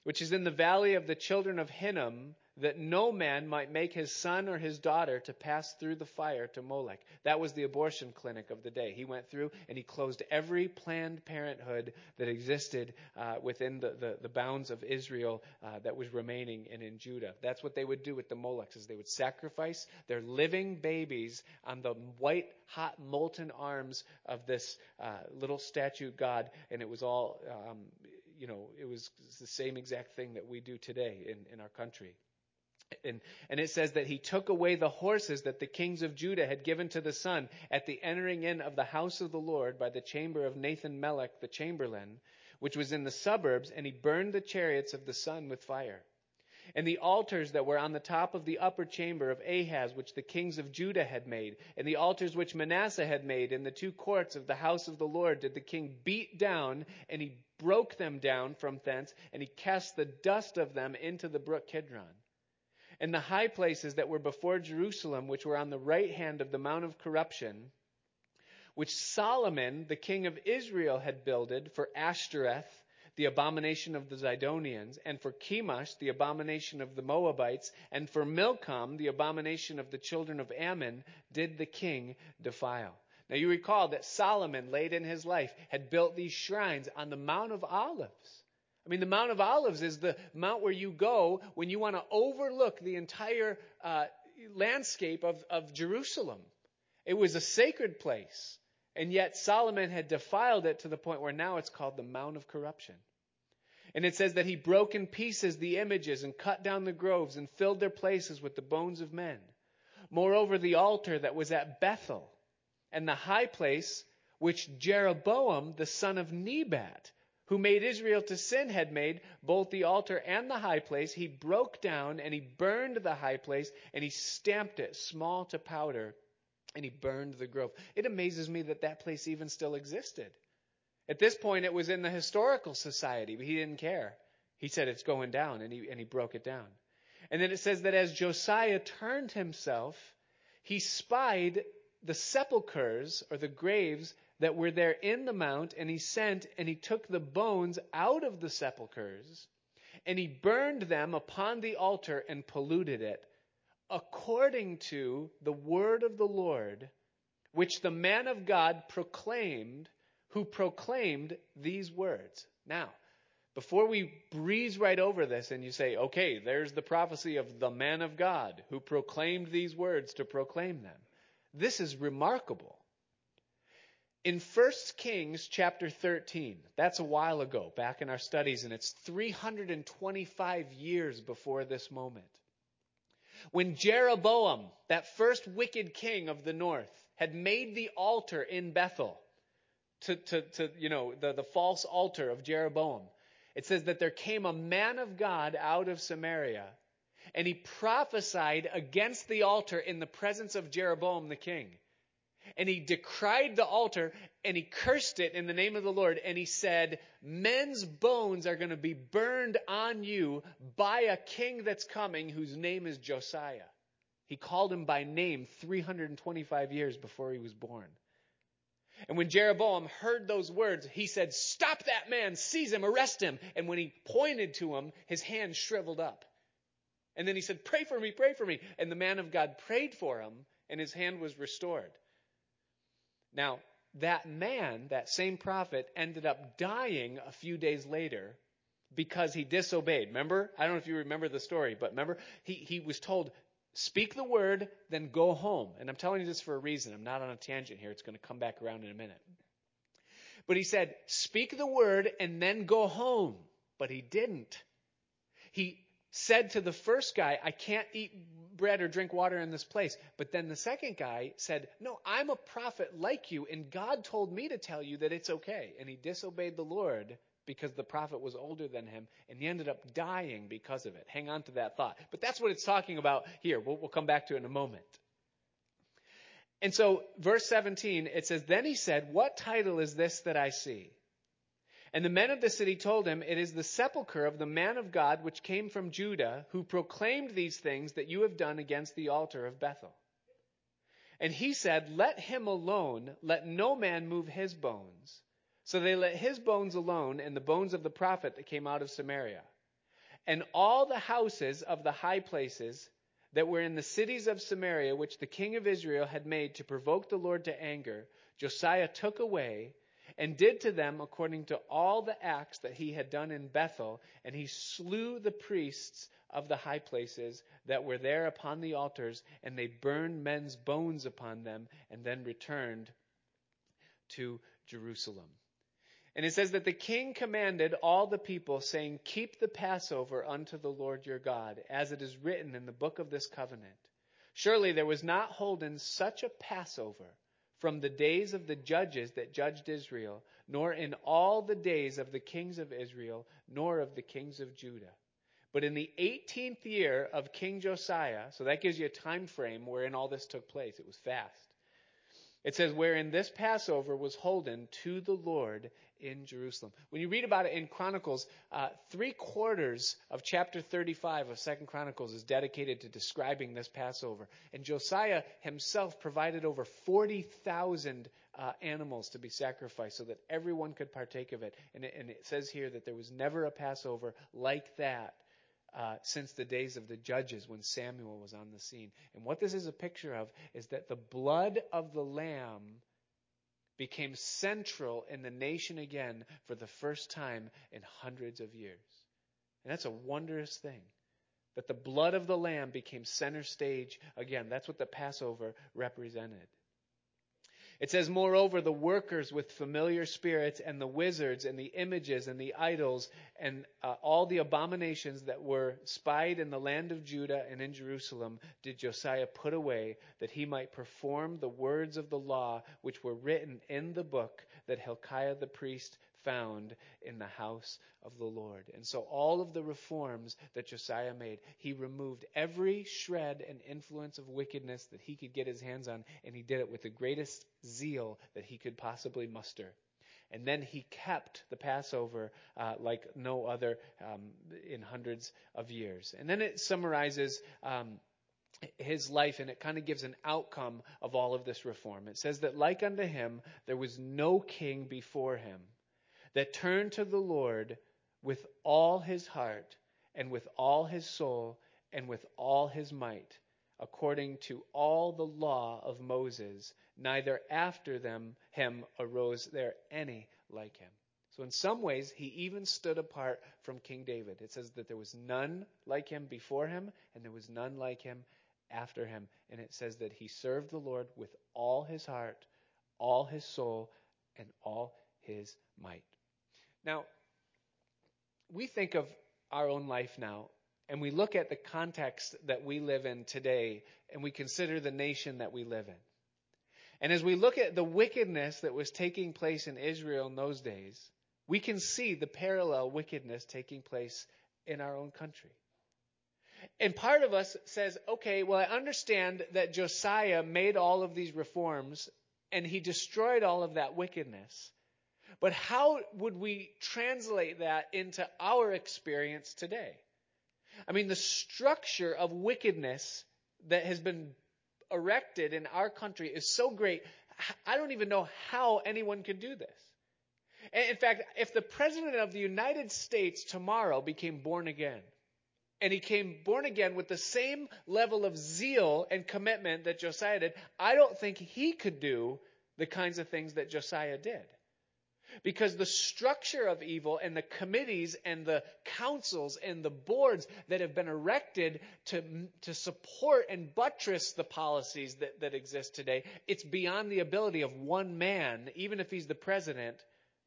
which is in the valley of the children of Hinnom, that no man might make his son or his daughter to pass through the fire to Molech. That was the abortion clinic of the day. He went through and he closed every Planned Parenthood that existed uh, within the, the, the, bounds of Israel uh, that was remaining and in Judah. That's what they would do with the Molechs, is they would sacrifice their living babies on the white, hot, molten arms of this uh, little statue god, and it was all, um, you know, it was the same exact thing that we do today in, in our country. And, and, it says that he took away the horses that the kings of Judah had given to the sun at the entering in of the house of the Lord by the chamber of Nathan Melech the chamberlain, which was in the suburbs, and he burned the chariots of the sun with fire. And the altars that were on the top of the upper chamber of Ahaz, which the kings of Judah had made, and the altars which Manasseh had made in the two courts of the house of the Lord, did the king beat down, and he broke them down from thence, and he cast the dust of them into the brook Kidron and the high places that were before Jerusalem, which were on the right hand of the Mount of Corruption, which Solomon, the king of Israel, had builded for Ashtoreth, the abomination of the Zidonians, and for Chemosh, the abomination of the Moabites, and for Milcom, the abomination of the children of Ammon, did the king defile. Now you recall that Solomon, late in his life, had built these shrines on the Mount of Olives. I mean, the Mount of Olives is the mount where you go when you want to overlook the entire uh, landscape of, of Jerusalem. It was a sacred place. And yet Solomon had defiled it to the point where now it's called the Mount of Corruption. And it says that he broke in pieces the images and cut down the groves and filled their places with the bones of men. Moreover, the altar that was at Bethel and the high place which Jeroboam the son of Nebat who made Israel to sin had made both the altar and the high place. He broke down and he burned the high place and he stamped it small to powder and he burned the grove. It amazes me that that place even still existed. At this point, it was in the historical society, but he didn't care. He said it's going down and he, and he broke it down. And then it says that as Josiah turned himself, he spied the sepulchres or the graves that were there in the mount, and he sent and he took the bones out of the sepulchres, and he burned them upon the altar and polluted it, according to the word of the Lord, which the man of God proclaimed, who proclaimed these words. Now, before we breeze right over this and you say, okay, there's the prophecy of the man of God who proclaimed these words to proclaim them. This is remarkable. In 1 Kings chapter 13, that's a while ago, back in our studies, and it's 325 years before this moment. When Jeroboam, that first wicked king of the north, had made the altar in Bethel, to, to, to you know, the, the false altar of Jeroboam, it says that there came a man of God out of Samaria, and he prophesied against the altar in the presence of Jeroboam the king and he decried the altar and he cursed it in the name of the Lord and he said, men's bones are going to be burned on you by a king that's coming whose name is Josiah. He called him by name 325 years before he was born. And when Jeroboam heard those words, he said, Stop that man, seize him, arrest him. And when he pointed to him, his hand shriveled up. And then he said, Pray for me, pray for me. And the man of God prayed for him, and his hand was restored. Now, that man, that same prophet, ended up dying a few days later because he disobeyed. Remember? I don't know if you remember the story, but remember? He, he was told, speak the word, then go home. And I'm telling you this for a reason. I'm not on a tangent here. It's going to come back around in a minute. But he said, speak the word and then go home. But he didn't. He said to the first guy, I can't eat bread or drink water in this place. But then the second guy said, No, I'm a prophet like you, and God told me to tell you that it's okay. And he disobeyed the Lord because the prophet was older than him, and he ended up dying because of it. Hang on to that thought. But that's what it's talking about here. We'll, we'll come back to it in a moment. And so, verse 17, it says, Then he said, What title is this that I see? And the men of the city told him, It is the sepulchre of the man of God which came from Judah, who proclaimed these things that you have done against the altar of Bethel. And he said, Let him alone, let no man move his bones. So they let his bones alone and the bones of the prophet that came out of Samaria. And all the houses of the high places that were in the cities of Samaria, which the king of Israel had made to provoke the Lord to anger, Josiah took away and did to them according to all the acts that he had done in Bethel, and he slew the priests of the high places that were there upon the altars, and they burned men's bones upon them, and then returned to Jerusalem. And it says that the king commanded all the people, saying, Keep the Passover unto the Lord your God, as it is written in the book of this covenant. Surely there was not holden such a Passover from the days of the judges that judged Israel, nor in all the days of the kings of Israel, nor of the kings of Judah. But in the 18th year of King Josiah, so that gives you a time frame wherein all this took place. It was fast. It says, wherein this Passover was holden to the Lord in Jerusalem. When you read about it in Chronicles, uh, three quarters of chapter 35 of Second Chronicles is dedicated to describing this Passover. And Josiah himself provided over 40,000 uh, animals to be sacrificed so that everyone could partake of it. And, it. and it says here that there was never a Passover like that uh, since the days of the judges when Samuel was on the scene. And what this is a picture of is that the blood of the lamb became central in the nation again for the first time in hundreds of years. And that's a wondrous thing. That the blood of the lamb became center stage again. That's what the Passover represented. It says, Moreover, the workers with familiar spirits and the wizards and the images and the idols and uh, all the abominations that were spied in the land of Judah and in Jerusalem did Josiah put away that he might perform the words of the law which were written in the book that Hilkiah the priest found in the house of the Lord. And so all of the reforms that Josiah made, he removed every shred and influence of wickedness that he could get his hands on, and he did it with the greatest zeal that he could possibly muster. And then he kept the Passover uh, like no other um, in hundreds of years. And then it summarizes um, his life and it kind of gives an outcome of all of this reform. It says that, like unto him, there was no king before him that turned to the Lord with all his heart and with all his soul and with all his might, according to all the law of Moses, neither after them him arose there any like him. So in some ways, he even stood apart from King David. It says that there was none like him before him, and there was none like him after him. And it says that he served the Lord with all his heart, all his soul, and all his might. Now, we think of our own life now, and we look at the context that we live in today, and we consider the nation that we live in. And as we look at the wickedness that was taking place in Israel in those days, we can see the parallel wickedness taking place in our own country. And part of us says, okay, well, I understand that Josiah made all of these reforms and he destroyed all of that wickedness. But how would we translate that into our experience today? I mean, the structure of wickedness that has been erected in our country is so great, I don't even know how anyone could do this. In fact, if the President of the United States tomorrow became born again, and he came born again with the same level of zeal and commitment that Josiah did, I don't think he could do the kinds of things that Josiah did. Because the structure of evil and the committees and the councils and the boards that have been erected to, to support and buttress the policies that, that exist today, it's beyond the ability of one man, even if he's the president,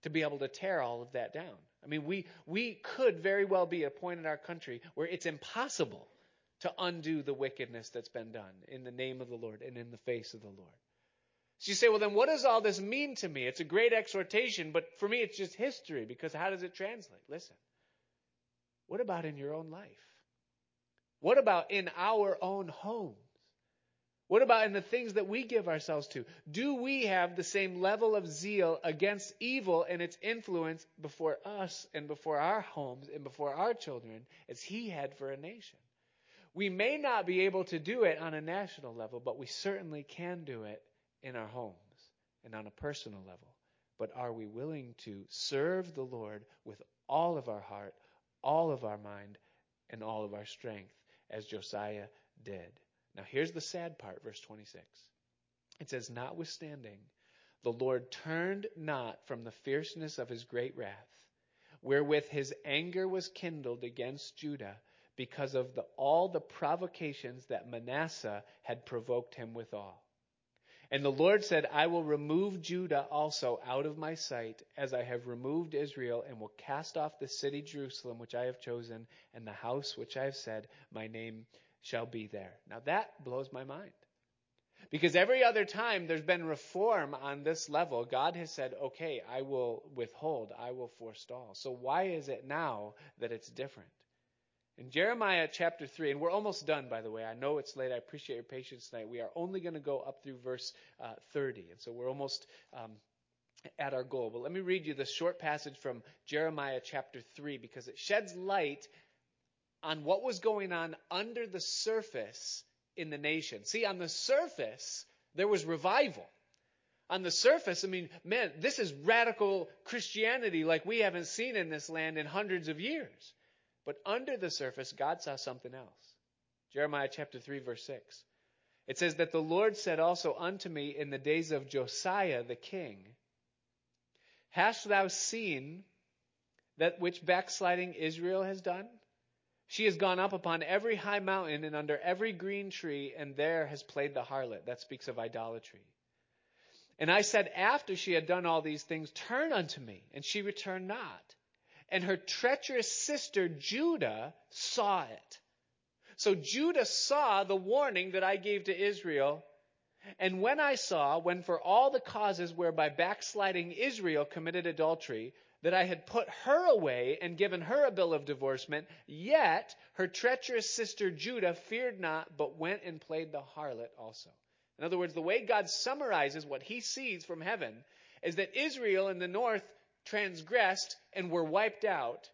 to be able to tear all of that down. I mean, we, we could very well be at a point in our country where it's impossible to undo the wickedness that's been done in the name of the Lord and in the face of the Lord. So you say, well, then what does all this mean to me? It's a great exhortation, but for me it's just history because how does it translate? Listen. What about in your own life? What about in our own homes? What about in the things that we give ourselves to? Do we have the same level of zeal against evil and its influence before us and before our homes and before our children as he had for a nation? We may not be able to do it on a national level, but we certainly can do it in our homes and on a personal level. But are we willing to serve the Lord with all of our heart, all of our mind, and all of our strength, as Josiah did? Now, here's the sad part, verse 26. It says, Notwithstanding, the Lord turned not from the fierceness of his great wrath, wherewith his anger was kindled against Judah, because of the, all the provocations that Manasseh had provoked him withal. And the Lord said, I will remove Judah also out of my sight, as I have removed Israel, and will cast off the city Jerusalem, which I have chosen, and the house which I have said, My name shall be there. Now that blows my mind. Because every other time there's been reform on this level, God has said, okay, I will withhold, I will forestall. So why is it now that it's different? In Jeremiah chapter 3, and we're almost done, by the way. I know it's late. I appreciate your patience tonight. We are only going to go up through verse uh, 30. And so we're almost um, at our goal. But let me read you this short passage from Jeremiah chapter 3 because it sheds light on what was going on under the surface in the nation. See, on the surface, there was revival. On the surface, I mean, man, this is radical Christianity like we haven't seen in this land in hundreds of years. But under the surface, God saw something else. Jeremiah chapter 3, verse 6. It says that the Lord said also unto me in the days of Josiah the king, Hast thou seen that which backsliding Israel has done? She has gone up upon every high mountain and under every green tree, and there has played the harlot. That speaks of idolatry. And I said, After she had done all these things, turn unto me. And she returned not. And her treacherous sister Judah saw it. So Judah saw the warning that I gave to Israel. And when I saw, when for all the causes whereby backsliding Israel committed adultery, that I had put her away and given her a bill of divorcement, yet her treacherous sister Judah feared not, but went and played the harlot also. In other words, the way God summarizes what he sees from heaven is that Israel in the north transgressed and were wiped out.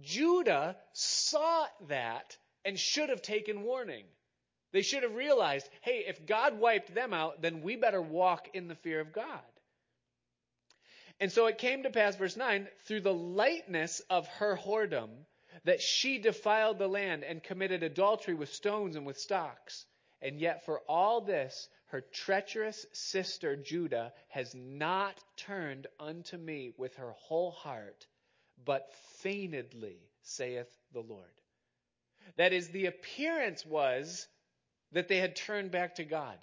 Judah saw that and should have taken warning. They should have realized, hey, if God wiped them out, then we better walk in the fear of God. And so it came to pass, verse 9, through the lightness of her whoredom, that she defiled the land and committed adultery with stones and with stocks. And yet, for all this, her treacherous sister Judah has not turned unto me with her whole heart, but feignedly, saith the Lord. That is, the appearance was that they had turned back to God.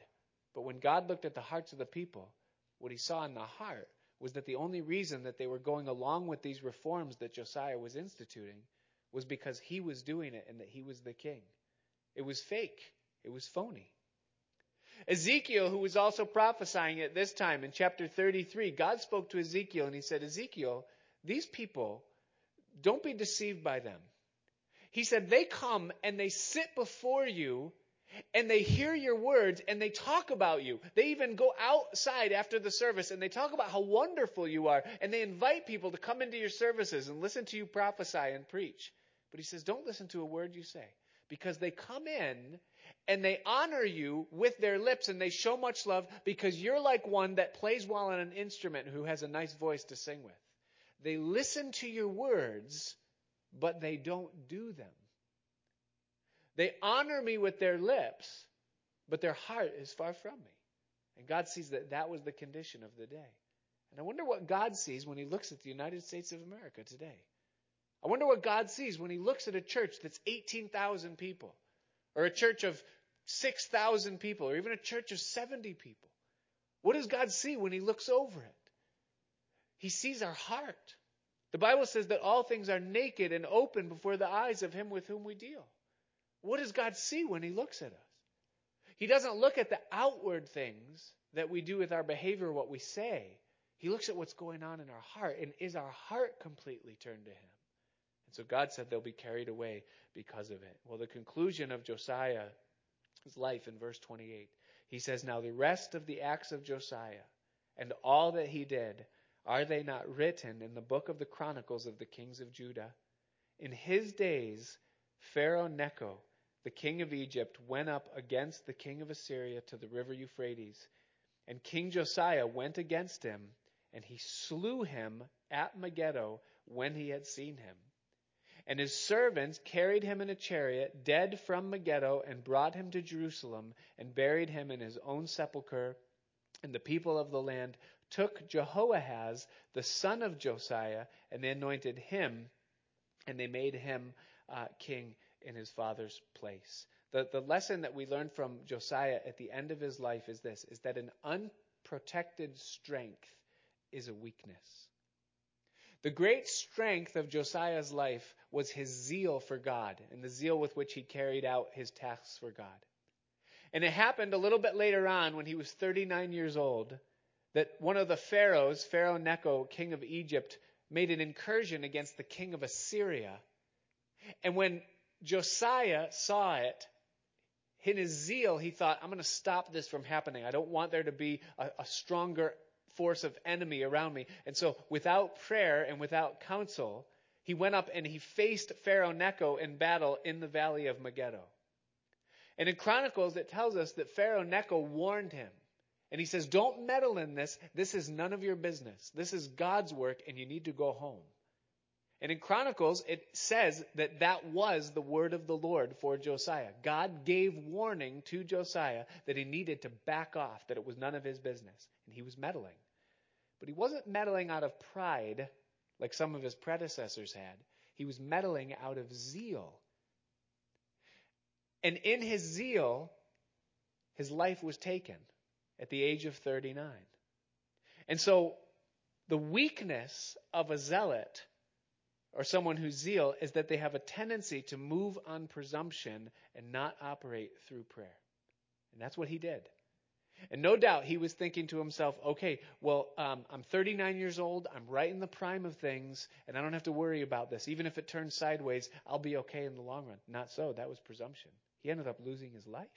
But when God looked at the hearts of the people, what he saw in the heart was that the only reason that they were going along with these reforms that Josiah was instituting was because he was doing it and that he was the king. It was fake. It was phony. Ezekiel, who was also prophesying at this time in chapter 33, God spoke to Ezekiel and he said, Ezekiel, these people, don't be deceived by them. He said, they come and they sit before you and they hear your words and they talk about you. They even go outside after the service and they talk about how wonderful you are and they invite people to come into your services and listen to you prophesy and preach. But he says, don't listen to a word you say because they come in and they honor you with their lips and they show much love because you're like one that plays well on an instrument who has a nice voice to sing with. They listen to your words, but they don't do them. They honor me with their lips, but their heart is far from me. And God sees that that was the condition of the day. And I wonder what God sees when he looks at the United States of America today. I wonder what God sees when he looks at a church that's 18,000 people, or a church of 6,000 people, or even a church of 70 people. What does God see when he looks over it? He sees our heart. The Bible says that all things are naked and open before the eyes of him with whom we deal. What does God see when He looks at us? He doesn't look at the outward things that we do with our behavior, what we say. He looks at what's going on in our heart. And is our heart completely turned to Him? And so God said they'll be carried away because of it. Well, the conclusion of Josiah's life in verse 28 he says, Now the rest of the acts of Josiah and all that he did, are they not written in the book of the Chronicles of the kings of Judah? In his days, Pharaoh Necho, the king of Egypt, went up against the king of Assyria to the river Euphrates. And King Josiah went against him, and he slew him at Megiddo when he had seen him. And his servants carried him in a chariot, dead from Megiddo, and brought him to Jerusalem, and buried him in his own sepulchre. And the people of the land took Jehoahaz, the son of Josiah, and they anointed him, and they made him uh, king in his father's place. The, the lesson that we learn from Josiah at the end of his life is this, is that an unprotected strength is a weakness. The great strength of Josiah's life was his zeal for God and the zeal with which he carried out his tasks for God. And it happened a little bit later on when he was 39 years old that one of the pharaohs, Pharaoh Necho, king of Egypt, made an incursion against the king of Assyria. And when Josiah saw it, in his zeal, he thought, I'm going to stop this from happening. I don't want there to be a, a stronger force of enemy around me. And so, without prayer and without counsel, he went up and he faced Pharaoh Necho in battle in the valley of Megiddo. And in Chronicles, it tells us that Pharaoh Necho warned him. And he says, Don't meddle in this. This is none of your business. This is God's work, and you need to go home. And in Chronicles, it says that that was the word of the Lord for Josiah. God gave warning to Josiah that he needed to back off, that it was none of his business. And he was meddling. But he wasn't meddling out of pride like some of his predecessors had. He was meddling out of zeal. And in his zeal, his life was taken at the age of 39. And so the weakness of a zealot or someone whose zeal is that they have a tendency to move on presumption and not operate through prayer. And that's what he did. And no doubt he was thinking to himself, okay, well, um, I'm 39 years old. I'm right in the prime of things, and I don't have to worry about this. Even if it turns sideways, I'll be okay in the long run. Not so. That was presumption. He ended up losing his life.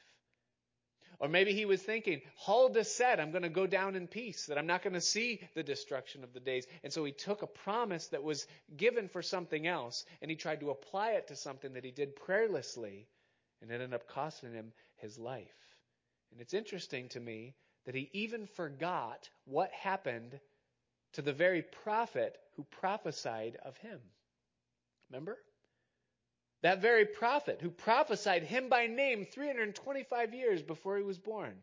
Or maybe he was thinking, Huldah said, I'm going to go down in peace, that I'm not going to see the destruction of the days. And so he took a promise that was given for something else, and he tried to apply it to something that he did prayerlessly, and it ended up costing him his life. And it's interesting to me that he even forgot what happened to the very prophet who prophesied of him. Remember? That very prophet who prophesied him by name 325 years before he was born.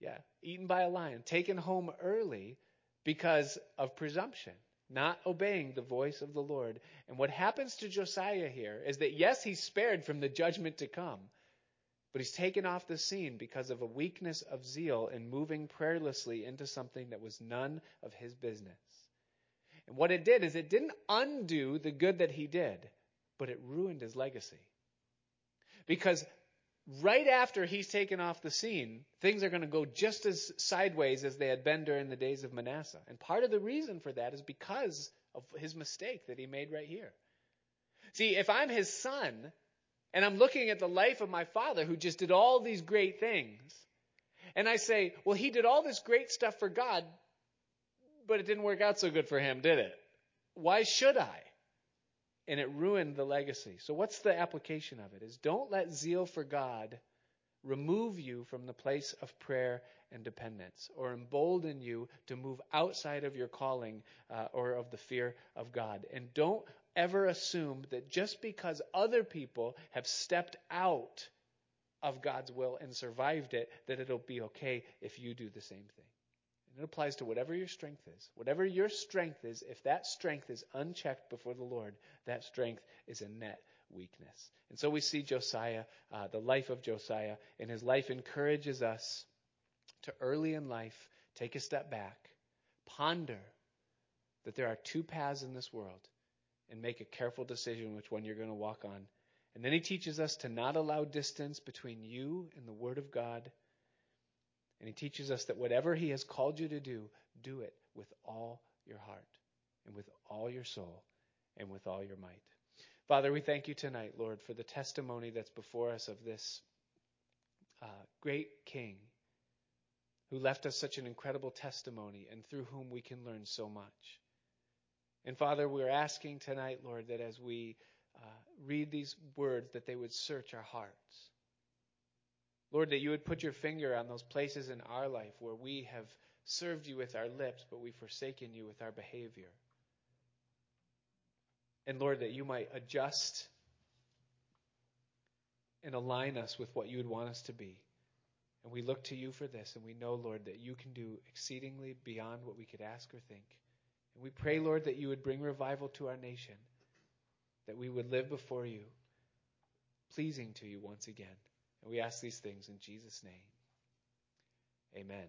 Yeah, eaten by a lion, taken home early because of presumption, not obeying the voice of the Lord. And what happens to Josiah here is that, yes, he's spared from the judgment to come, but he's taken off the scene because of a weakness of zeal in moving prayerlessly into something that was none of his business. And what it did is it didn't undo the good that he did, but it ruined his legacy. Because right after he's taken off the scene, things are going to go just as sideways as they had been during the days of Manasseh. And part of the reason for that is because of his mistake that he made right here. See, if I'm his son, and I'm looking at the life of my father who just did all these great things. And I say, well, he did all this great stuff for God, but it didn't work out so good for him, did it? Why should I? And it ruined the legacy. So what's the application of it? Is don't let zeal for God remove you from the place of prayer and dependence or embolden you to move outside of your calling uh, or of the fear of God. And don't ever assume that just because other people have stepped out of God's will and survived it, that it'll be okay if you do the same thing. And it applies to whatever your strength is. Whatever your strength is, if that strength is unchecked before the Lord, that strength is a net weakness. And so we see Josiah, uh, the life of Josiah, and his life encourages us to early in life take a step back, ponder that there are two paths in this world and make a careful decision which one you're going to walk on. And then he teaches us to not allow distance between you and the Word of God. And he teaches us that whatever he has called you to do, do it with all your heart and with all your soul and with all your might. Father, we thank you tonight, Lord, for the testimony that's before us of this uh, great King who left us such an incredible testimony and through whom we can learn so much. And Father, we're asking tonight, Lord, that as we uh, read these words, that they would search our hearts. Lord, that you would put your finger on those places in our life where we have served you with our lips, but we've forsaken you with our behavior. And Lord, that you might adjust and align us with what you would want us to be. And we look to you for this, and we know, Lord, that you can do exceedingly beyond what we could ask or think. And we pray, Lord, that you would bring revival to our nation, that we would live before you, pleasing to you once again. And we ask these things in Jesus' name. Amen.